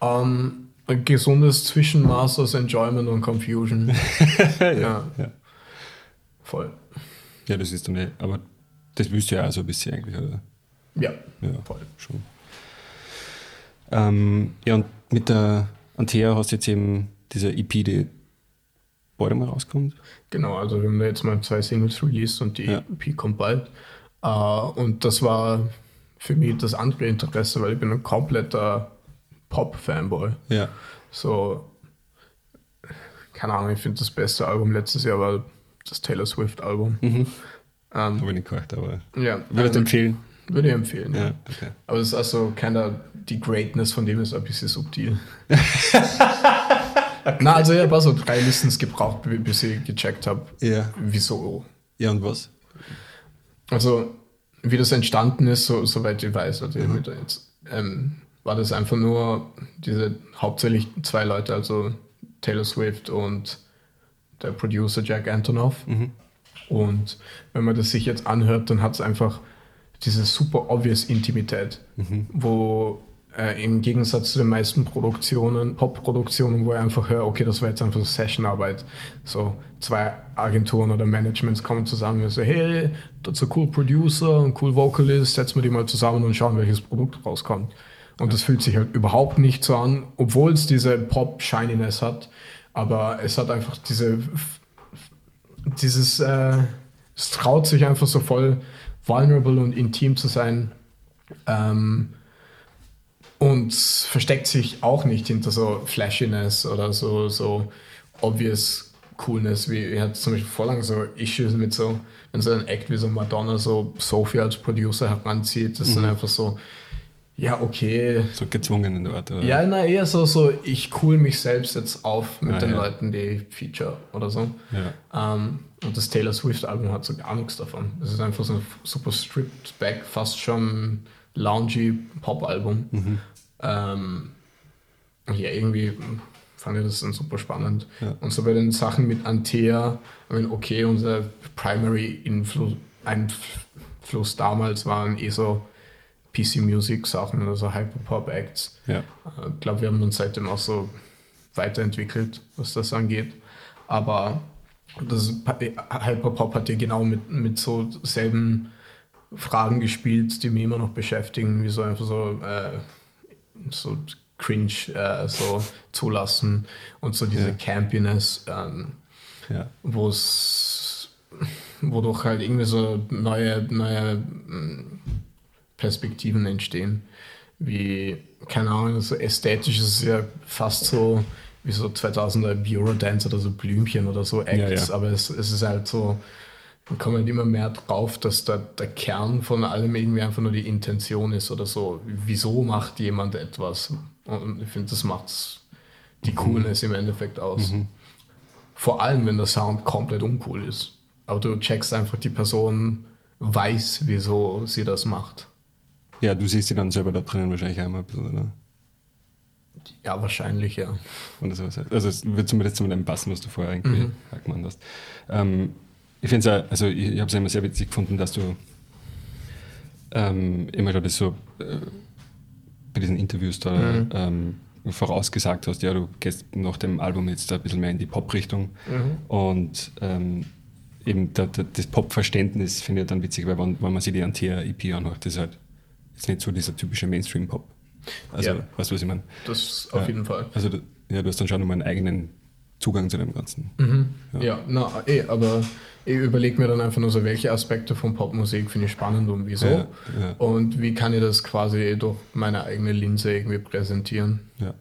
Ähm, ein gesundes Zwischenmaß aus Enjoyment und Confusion. ja, ja. voll. ja, das ist dann eh, aber das willst du ja auch so ein bisschen eigentlich, oder? Ja, Ja, voll. schon. Ähm, ja, und mit der Antea hast du jetzt eben diese EP, die bald mal rauskommt. Genau, also wir haben da jetzt mal zwei Singles released und die Ja. EP kommt bald. Äh, und das war für mich das andere Interesse, weil ich bin ein kompletter Pop-Fanboy. Ja. So, keine Ahnung, ich finde das beste Album letztes Jahr war das Taylor Swift-Album. Mhm. Ähm, Habe ich nicht gehört, aber ja, würde ich empfehlen. würde ich empfehlen. Ja. Ja, okay. Aber es ist also keiner, die Greatness von dem ist ein bisschen subtil. Na, also ich habe also drei Listens gebraucht, bi- bis ich gecheckt habe, Ja. wieso. Ja, und was? Also, wie das entstanden ist, so, soweit ich weiß, also der jetzt, ähm, war das einfach nur diese hauptsächlich zwei Leute, also Taylor Swift und der Producer Jack Antonoff. Und wenn man das sich jetzt anhört, dann hat es einfach diese super obvious Intimität, wo äh, im Gegensatz zu den meisten Produktionen, Pop-Produktionen, wo ich einfach höre, okay, das war jetzt einfach Sessionarbeit. So zwei Agenturen oder Managements kommen zusammen und so, hey, das ist ein cool Producer, ein cool Vocalist, setzen wir die mal zusammen und schauen, welches Produkt rauskommt. Und das fühlt sich halt überhaupt nicht so an, obwohl es diese Pop-Shininess hat, aber es hat einfach diese dieses, äh, es traut sich einfach so voll vulnerable und intim zu sein ähm, und versteckt sich auch nicht hinter so Flashiness oder so, so obvious Coolness, wie er hat zum Beispiel voll lang so Issues mit so, wenn so ein Act wie so Madonna so Sophie als Producer heranzieht, das ist dann einfach so, ja, okay, So gezwungen in der Art, oder? ja, na, eher so, so, ich cool mich selbst jetzt auf mit Ah, den ja. Leuten, die ich feature oder so. Ja. Ähm, und das Taylor Swift-Album hat so gar nichts davon. Es ist einfach so ein super stripped back, fast schon loungy Pop-Album. Ähm, ja, irgendwie fand ich das dann super spannend. Ja. Und so bei den Sachen mit Antea, ich meine, okay, unser Primary Influ Einfluss damals waren eh so PC-Music-Sachen, also Hyperpop-Acts. Ja. Ich glaube, wir haben uns seitdem auch so weiterentwickelt, was das angeht. Aber das Hyperpop hat ja genau mit, mit so selben Fragen gespielt, die mich immer noch beschäftigen, wie so einfach so, äh, so cringe äh, so zulassen und so diese Ja. Campiness, ähm, Ja. wo es wodurch halt irgendwie so neue, neue mm, Perspektiven entstehen. Wie, keine Ahnung, so ästhetisch ist es ja fast so wie so 2000er Eurodance oder so Blümchen oder so Acts, Ja, ja. aber es, es ist halt so, man kommt halt immer mehr drauf, dass der, der Kern von allem irgendwie einfach nur die Intention ist oder so. Wieso macht jemand etwas? Und ich finde, das macht die Coolness im Endeffekt aus. Vor allem, wenn der Sound komplett uncool ist. Aber du checkst einfach, die Person weiß, wieso sie das macht. ja, du siehst sie dann selber da drinnen wahrscheinlich einmal ein bisschen, oder? Ja, wahrscheinlich, ja. Oder sowas. Also es wird zumindest zu dem passen, was du vorher irgendwie gemeint hast. Ähm, ich finde es also ich, ich habe es immer sehr witzig gefunden, dass du ähm, immer schon das so äh, bei diesen Interviews da ähm, vorausgesagt hast, ja, du gehst nach dem Album jetzt ein bisschen mehr in die Pop-Richtung und ähm, eben da, da, das Pop-Verständnis finde ich dann witzig, weil wenn, wenn man sich die Antea-EP anhört, das ist halt jetzt nicht so dieser typische Mainstream-Pop. Also, Ja. weißt du, was ich meine? Das auf Ja. jeden Fall. Also du, ja, du hast dann schon nochmal einen eigenen Zugang zu dem Ganzen. Ja, na, eh, aber ich überlege mir dann einfach nur so, welche Aspekte von Popmusik finde ich spannend und wieso. Ja, ja. Und wie kann ich das quasi durch meine eigene Linse irgendwie präsentieren. Ja.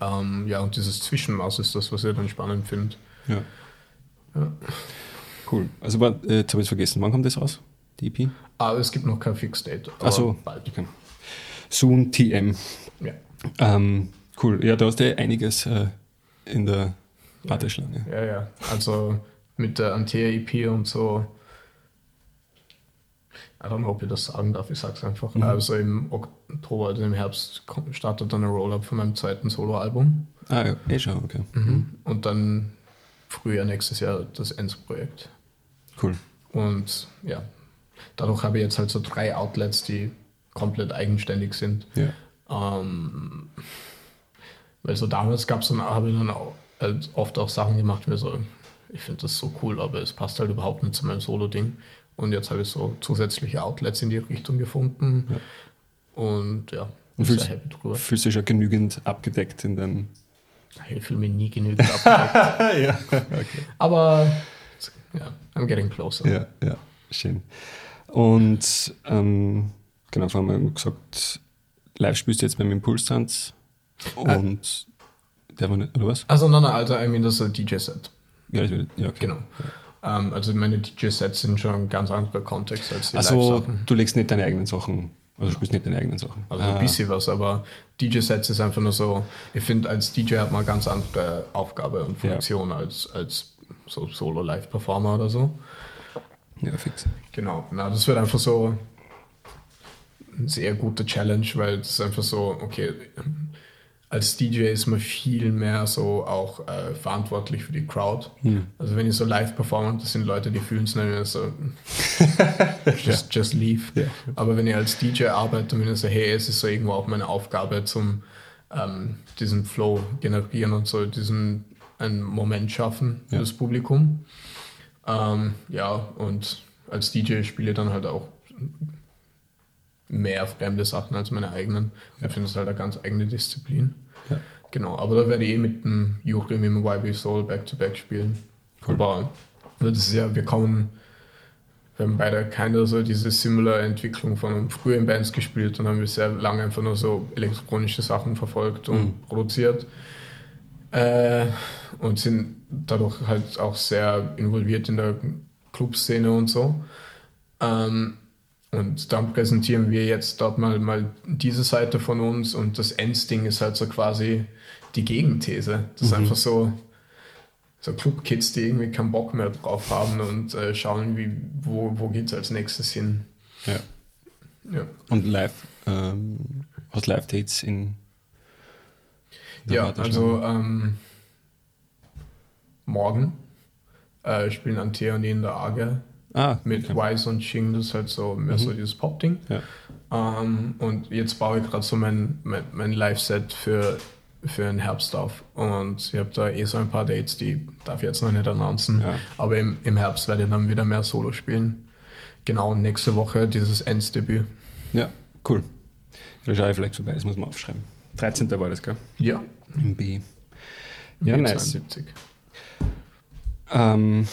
Ähm, ja, und dieses Zwischenmaß ist das, was ich dann spannend finde. ja. Ja. Cool. Also äh, jetzt habe ich es vergessen. Wann kommt das raus? Die EP? Aber es gibt noch kein Fixed-Date. aber Achso. Bald. Okay. Soon TM. Ja. Ähm, cool. Ja, da hast du ja einiges äh, in der Warteschlange. Ja, ja. Also mit der Antea EP und so. I don't know, ob ich das sagen darf, ich sag's einfach. Also im Oktober, also im Herbst startet dann ein Roll-Up von meinem zweiten Soloalbum. Ah, ja, eh schon, okay. Und dann Frühjahr nächstes Jahr das Enz-Projekt. Cool. Und ja, dadurch habe ich jetzt halt so drei Outlets, die komplett eigenständig sind. Ja. Ähm, weil so damals gab es dann, habe ich dann auch halt oft auch Sachen gemacht, wie so, ich finde das so cool, aber es passt halt überhaupt nicht zu meinem Solo-Ding. Und jetzt habe ich so zusätzliche Outlets in die Richtung gefunden. Und ja, Und fühlst, sehr happy drüber. fühlst du dich schon genügend abgedeckt in deinem Ich fühle mich nie genügend abgedeckt. ja, okay. Aber ja, I'm getting closer. Ja, ja, schön. Und ähm, genau, vorhin haben wir gesagt, live spielst du jetzt beim Impulstanz und der war nicht, oder was? Also nein, nein, also I mean, das ist ein DJ-Set. Ja, wird- ja okay. Genau. Ähm, also meine DJ-Sets sind schon ein ganz anderer Kontext als die Also Live-Sachen. du legst nicht deine eigenen Sachen, also du spielst nicht deine eigenen Sachen. Also Ah, ein bisschen was, aber DJ-Sets ist einfach nur so, ich finde, als DJ hat man eine ganz andere Aufgabe und Ja. Funktion als, als so Solo-Live-Performer oder so. Ja, fix. Genau, na, das wird einfach so ein sehr guter Challenge, weil es ist einfach so, okay, als DJ ist man viel mehr so auch äh, verantwortlich für die Crowd. Also wenn ich so live performe, das sind Leute, die fühlen es nicht mehr so, just, just leave. Ja. Aber wenn ich als DJ arbeite, dann bin ich so, hey, es ist so irgendwo auch meine Aufgabe zum ähm, diesen Flow generieren und so diesen einen Moment schaffen für Ja. das Publikum. Ähm, ja, und als DJ spiele ich dann halt auch mehr fremde Sachen als meine eigenen. Ich finde es halt eine ganz eigene Disziplin. Ja. Genau, aber da werde ich eh mit dem Juri, mit dem YB Soul back-to-back spielen. Cool. Aber das ist ja, wir kommen, wir haben beide keine so diese similar Entwicklung von früher in Bands gespielt und haben wir sehr lange einfach nur so elektronische Sachen verfolgt und Mhm. produziert. Äh, und sind dadurch halt auch sehr involviert in der Clubszene und so. Ähm, und dann präsentieren wir jetzt dort mal, mal diese Seite von uns und das Endsting ist halt so quasi die Gegenthese. Das ist Mhm. einfach so, so Clubkids, die irgendwie keinen Bock mehr drauf haben und äh, schauen, wie, wo, wo geht es als nächstes hin. Ja. Ja, Und live, ähm, hast Live-Dates in ja also ähm, morgen äh, spielen Antea und in der Arge ah, mit okay. Wise und Ching, das ist halt so mehr so dieses Pop-Ding. Ja. Ähm, und jetzt baue ich gerade so mein, mein, mein Live-Set für, für den Herbst auf. Und ich habe da eh so ein paar Dates, die darf ich jetzt noch nicht announcen. Ja. Aber im, im Herbst werde ich dann wieder mehr Solo spielen. Genau, nächste Woche dieses Endsdebüt. ja, cool. Da schaue ich vielleicht vorbei, das muss man aufschreiben. 13. war das, gell? Ja, Im B. Ja, nice. 72. Ähm,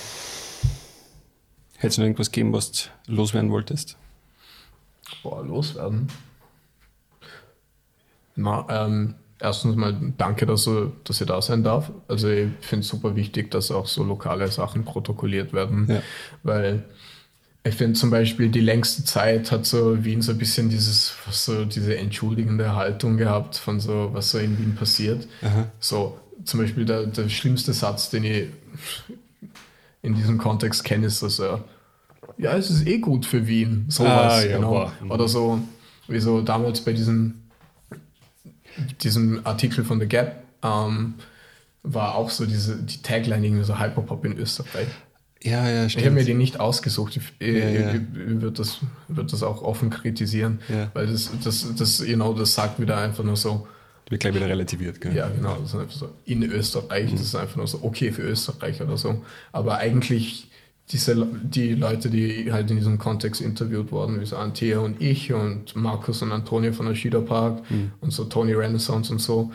Hättest du noch irgendwas gegeben, was du loswerden wolltest? Boah, loswerden. Na, ähm, erstens mal danke, dass, du, dass ihr da sein darf. Also ich finde es super wichtig, dass auch so lokale Sachen protokolliert werden, Ja. weil ich finde zum Beispiel die längste Zeit hat so Wien so ein bisschen dieses, so diese entschuldigende Haltung gehabt von so, was so in Wien passiert. Aha. So, zum Beispiel der, der schlimmste Satz, den ich in diesem Kontext kenne, ist so, so ja, es ist eh gut für Wien. Sowas, Ah, ja, genau. boah. Oder so, wie so damals bei diesem, diesem Artikel von The Gap, ähm, war auch so diese, die Tagline irgendwie so Hyperpop in Österreich. Ja, ja, Ich habe mir die nicht ausgesucht. Ich, ich, Ja, ja. ich, ich würde das, würd das auch offen kritisieren, Ja. weil das, das, das, genau, das sagt wieder einfach nur so, Wird gleich wieder relativiert, gell? ja, genau. Das ist einfach so in Österreich. Das ist einfach nur so okay für Österreich oder so. Aber eigentlich diese, die Leute, die halt in diesem Kontext interviewt wurden, wie so Antea und ich und Markus und Antonio von der Schieder Park und so Tony Renaissance und so.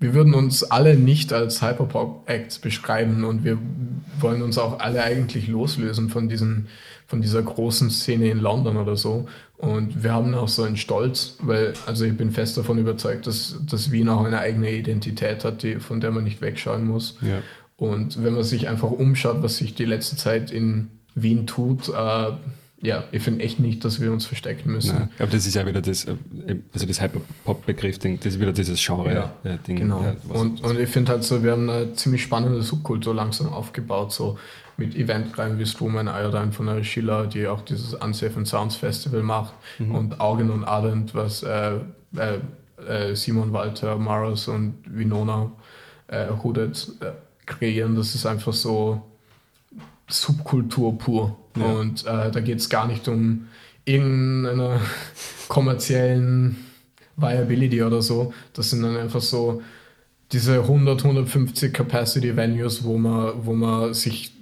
Wir würden uns alle nicht als Hyperpop-Acts beschreiben und wir wollen uns auch alle eigentlich loslösen von, diesen, von dieser großen Szene in London oder so. Und wir haben auch so einen Stolz, weil, also ich bin fest davon überzeugt, dass, dass Wien auch eine eigene Identität hat, die, von der man nicht wegschauen muss. Ja. Und wenn man sich einfach umschaut, was sich die letzte Zeit in Wien tut, äh, ja, ich finde echt nicht, dass wir uns verstecken müssen. Nein, aber das ist ja wieder das, äh, also das Hyperpop-Begriff-Ding, das ist wieder dieses Ja, Genre-Ding. Genau. Ja, und, und ich finde halt so, wir haben eine ziemlich spannende Subkultur langsam aufgebaut, so mit Eventreihen wie Strumen Iodine von der Schiller, die auch dieses Unsafe and Sounds Festival macht und Augen und Ardent, was äh, äh, äh, Simon Walter, Maros und Winona äh, Hudet äh, kreieren. Das ist einfach so Subkultur pur. Ja. Und äh, da geht es gar nicht um irgendeine kommerziellen Viability oder so. Das sind dann einfach so diese 100, 150 Capacity Venues, wo man, wo man sich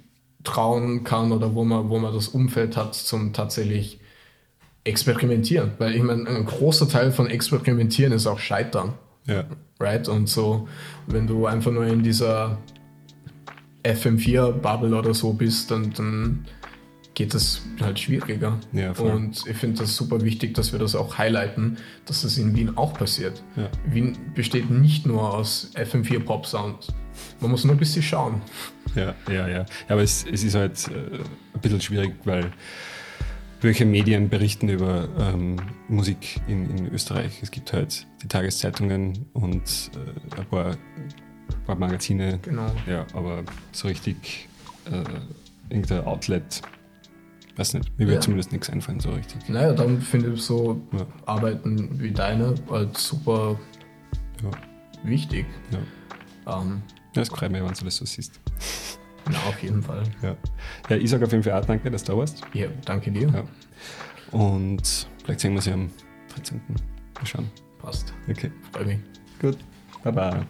trauen kann oder wo man, wo man das Umfeld hat zum tatsächlich experimentieren. Weil ich meine, ein großer Teil von experimentieren ist auch scheitern. Ja. Right? Und so, wenn du einfach nur in dieser FM4-Bubble oder so bist, dann, dann geht das halt schwieriger. Ja, und ich finde das super wichtig, dass wir das auch highlighten, dass das in Wien auch passiert. Ja. Wien besteht nicht nur aus FM4 Pop Sound. Man muss nur ein bisschen schauen. Ja, ja, ja. aber es, es ist halt äh, ein bisschen schwierig, weil welche Medien berichten über ähm, Musik in, in Österreich? Es gibt halt die Tageszeitungen und äh, ein paar Magazine. Genau. Ja, aber so richtig äh, irgendein Outlet, weiß nicht, mir wird Ja. zumindest nichts einfallen, so richtig. Naja, dann finde ich so Ja. Arbeiten wie deine halt super Ja, wichtig. ja. Ähm, ja es freut mich, wenn du das so siehst. na, auf jeden Fall. Ja, ja ich sage auf jeden Fall auch danke, dass du da warst. Ja, danke dir. Ja. Und vielleicht sehen wir sie am 13. Mal schauen. Passt. Okay, Freue mich. gut. Baba.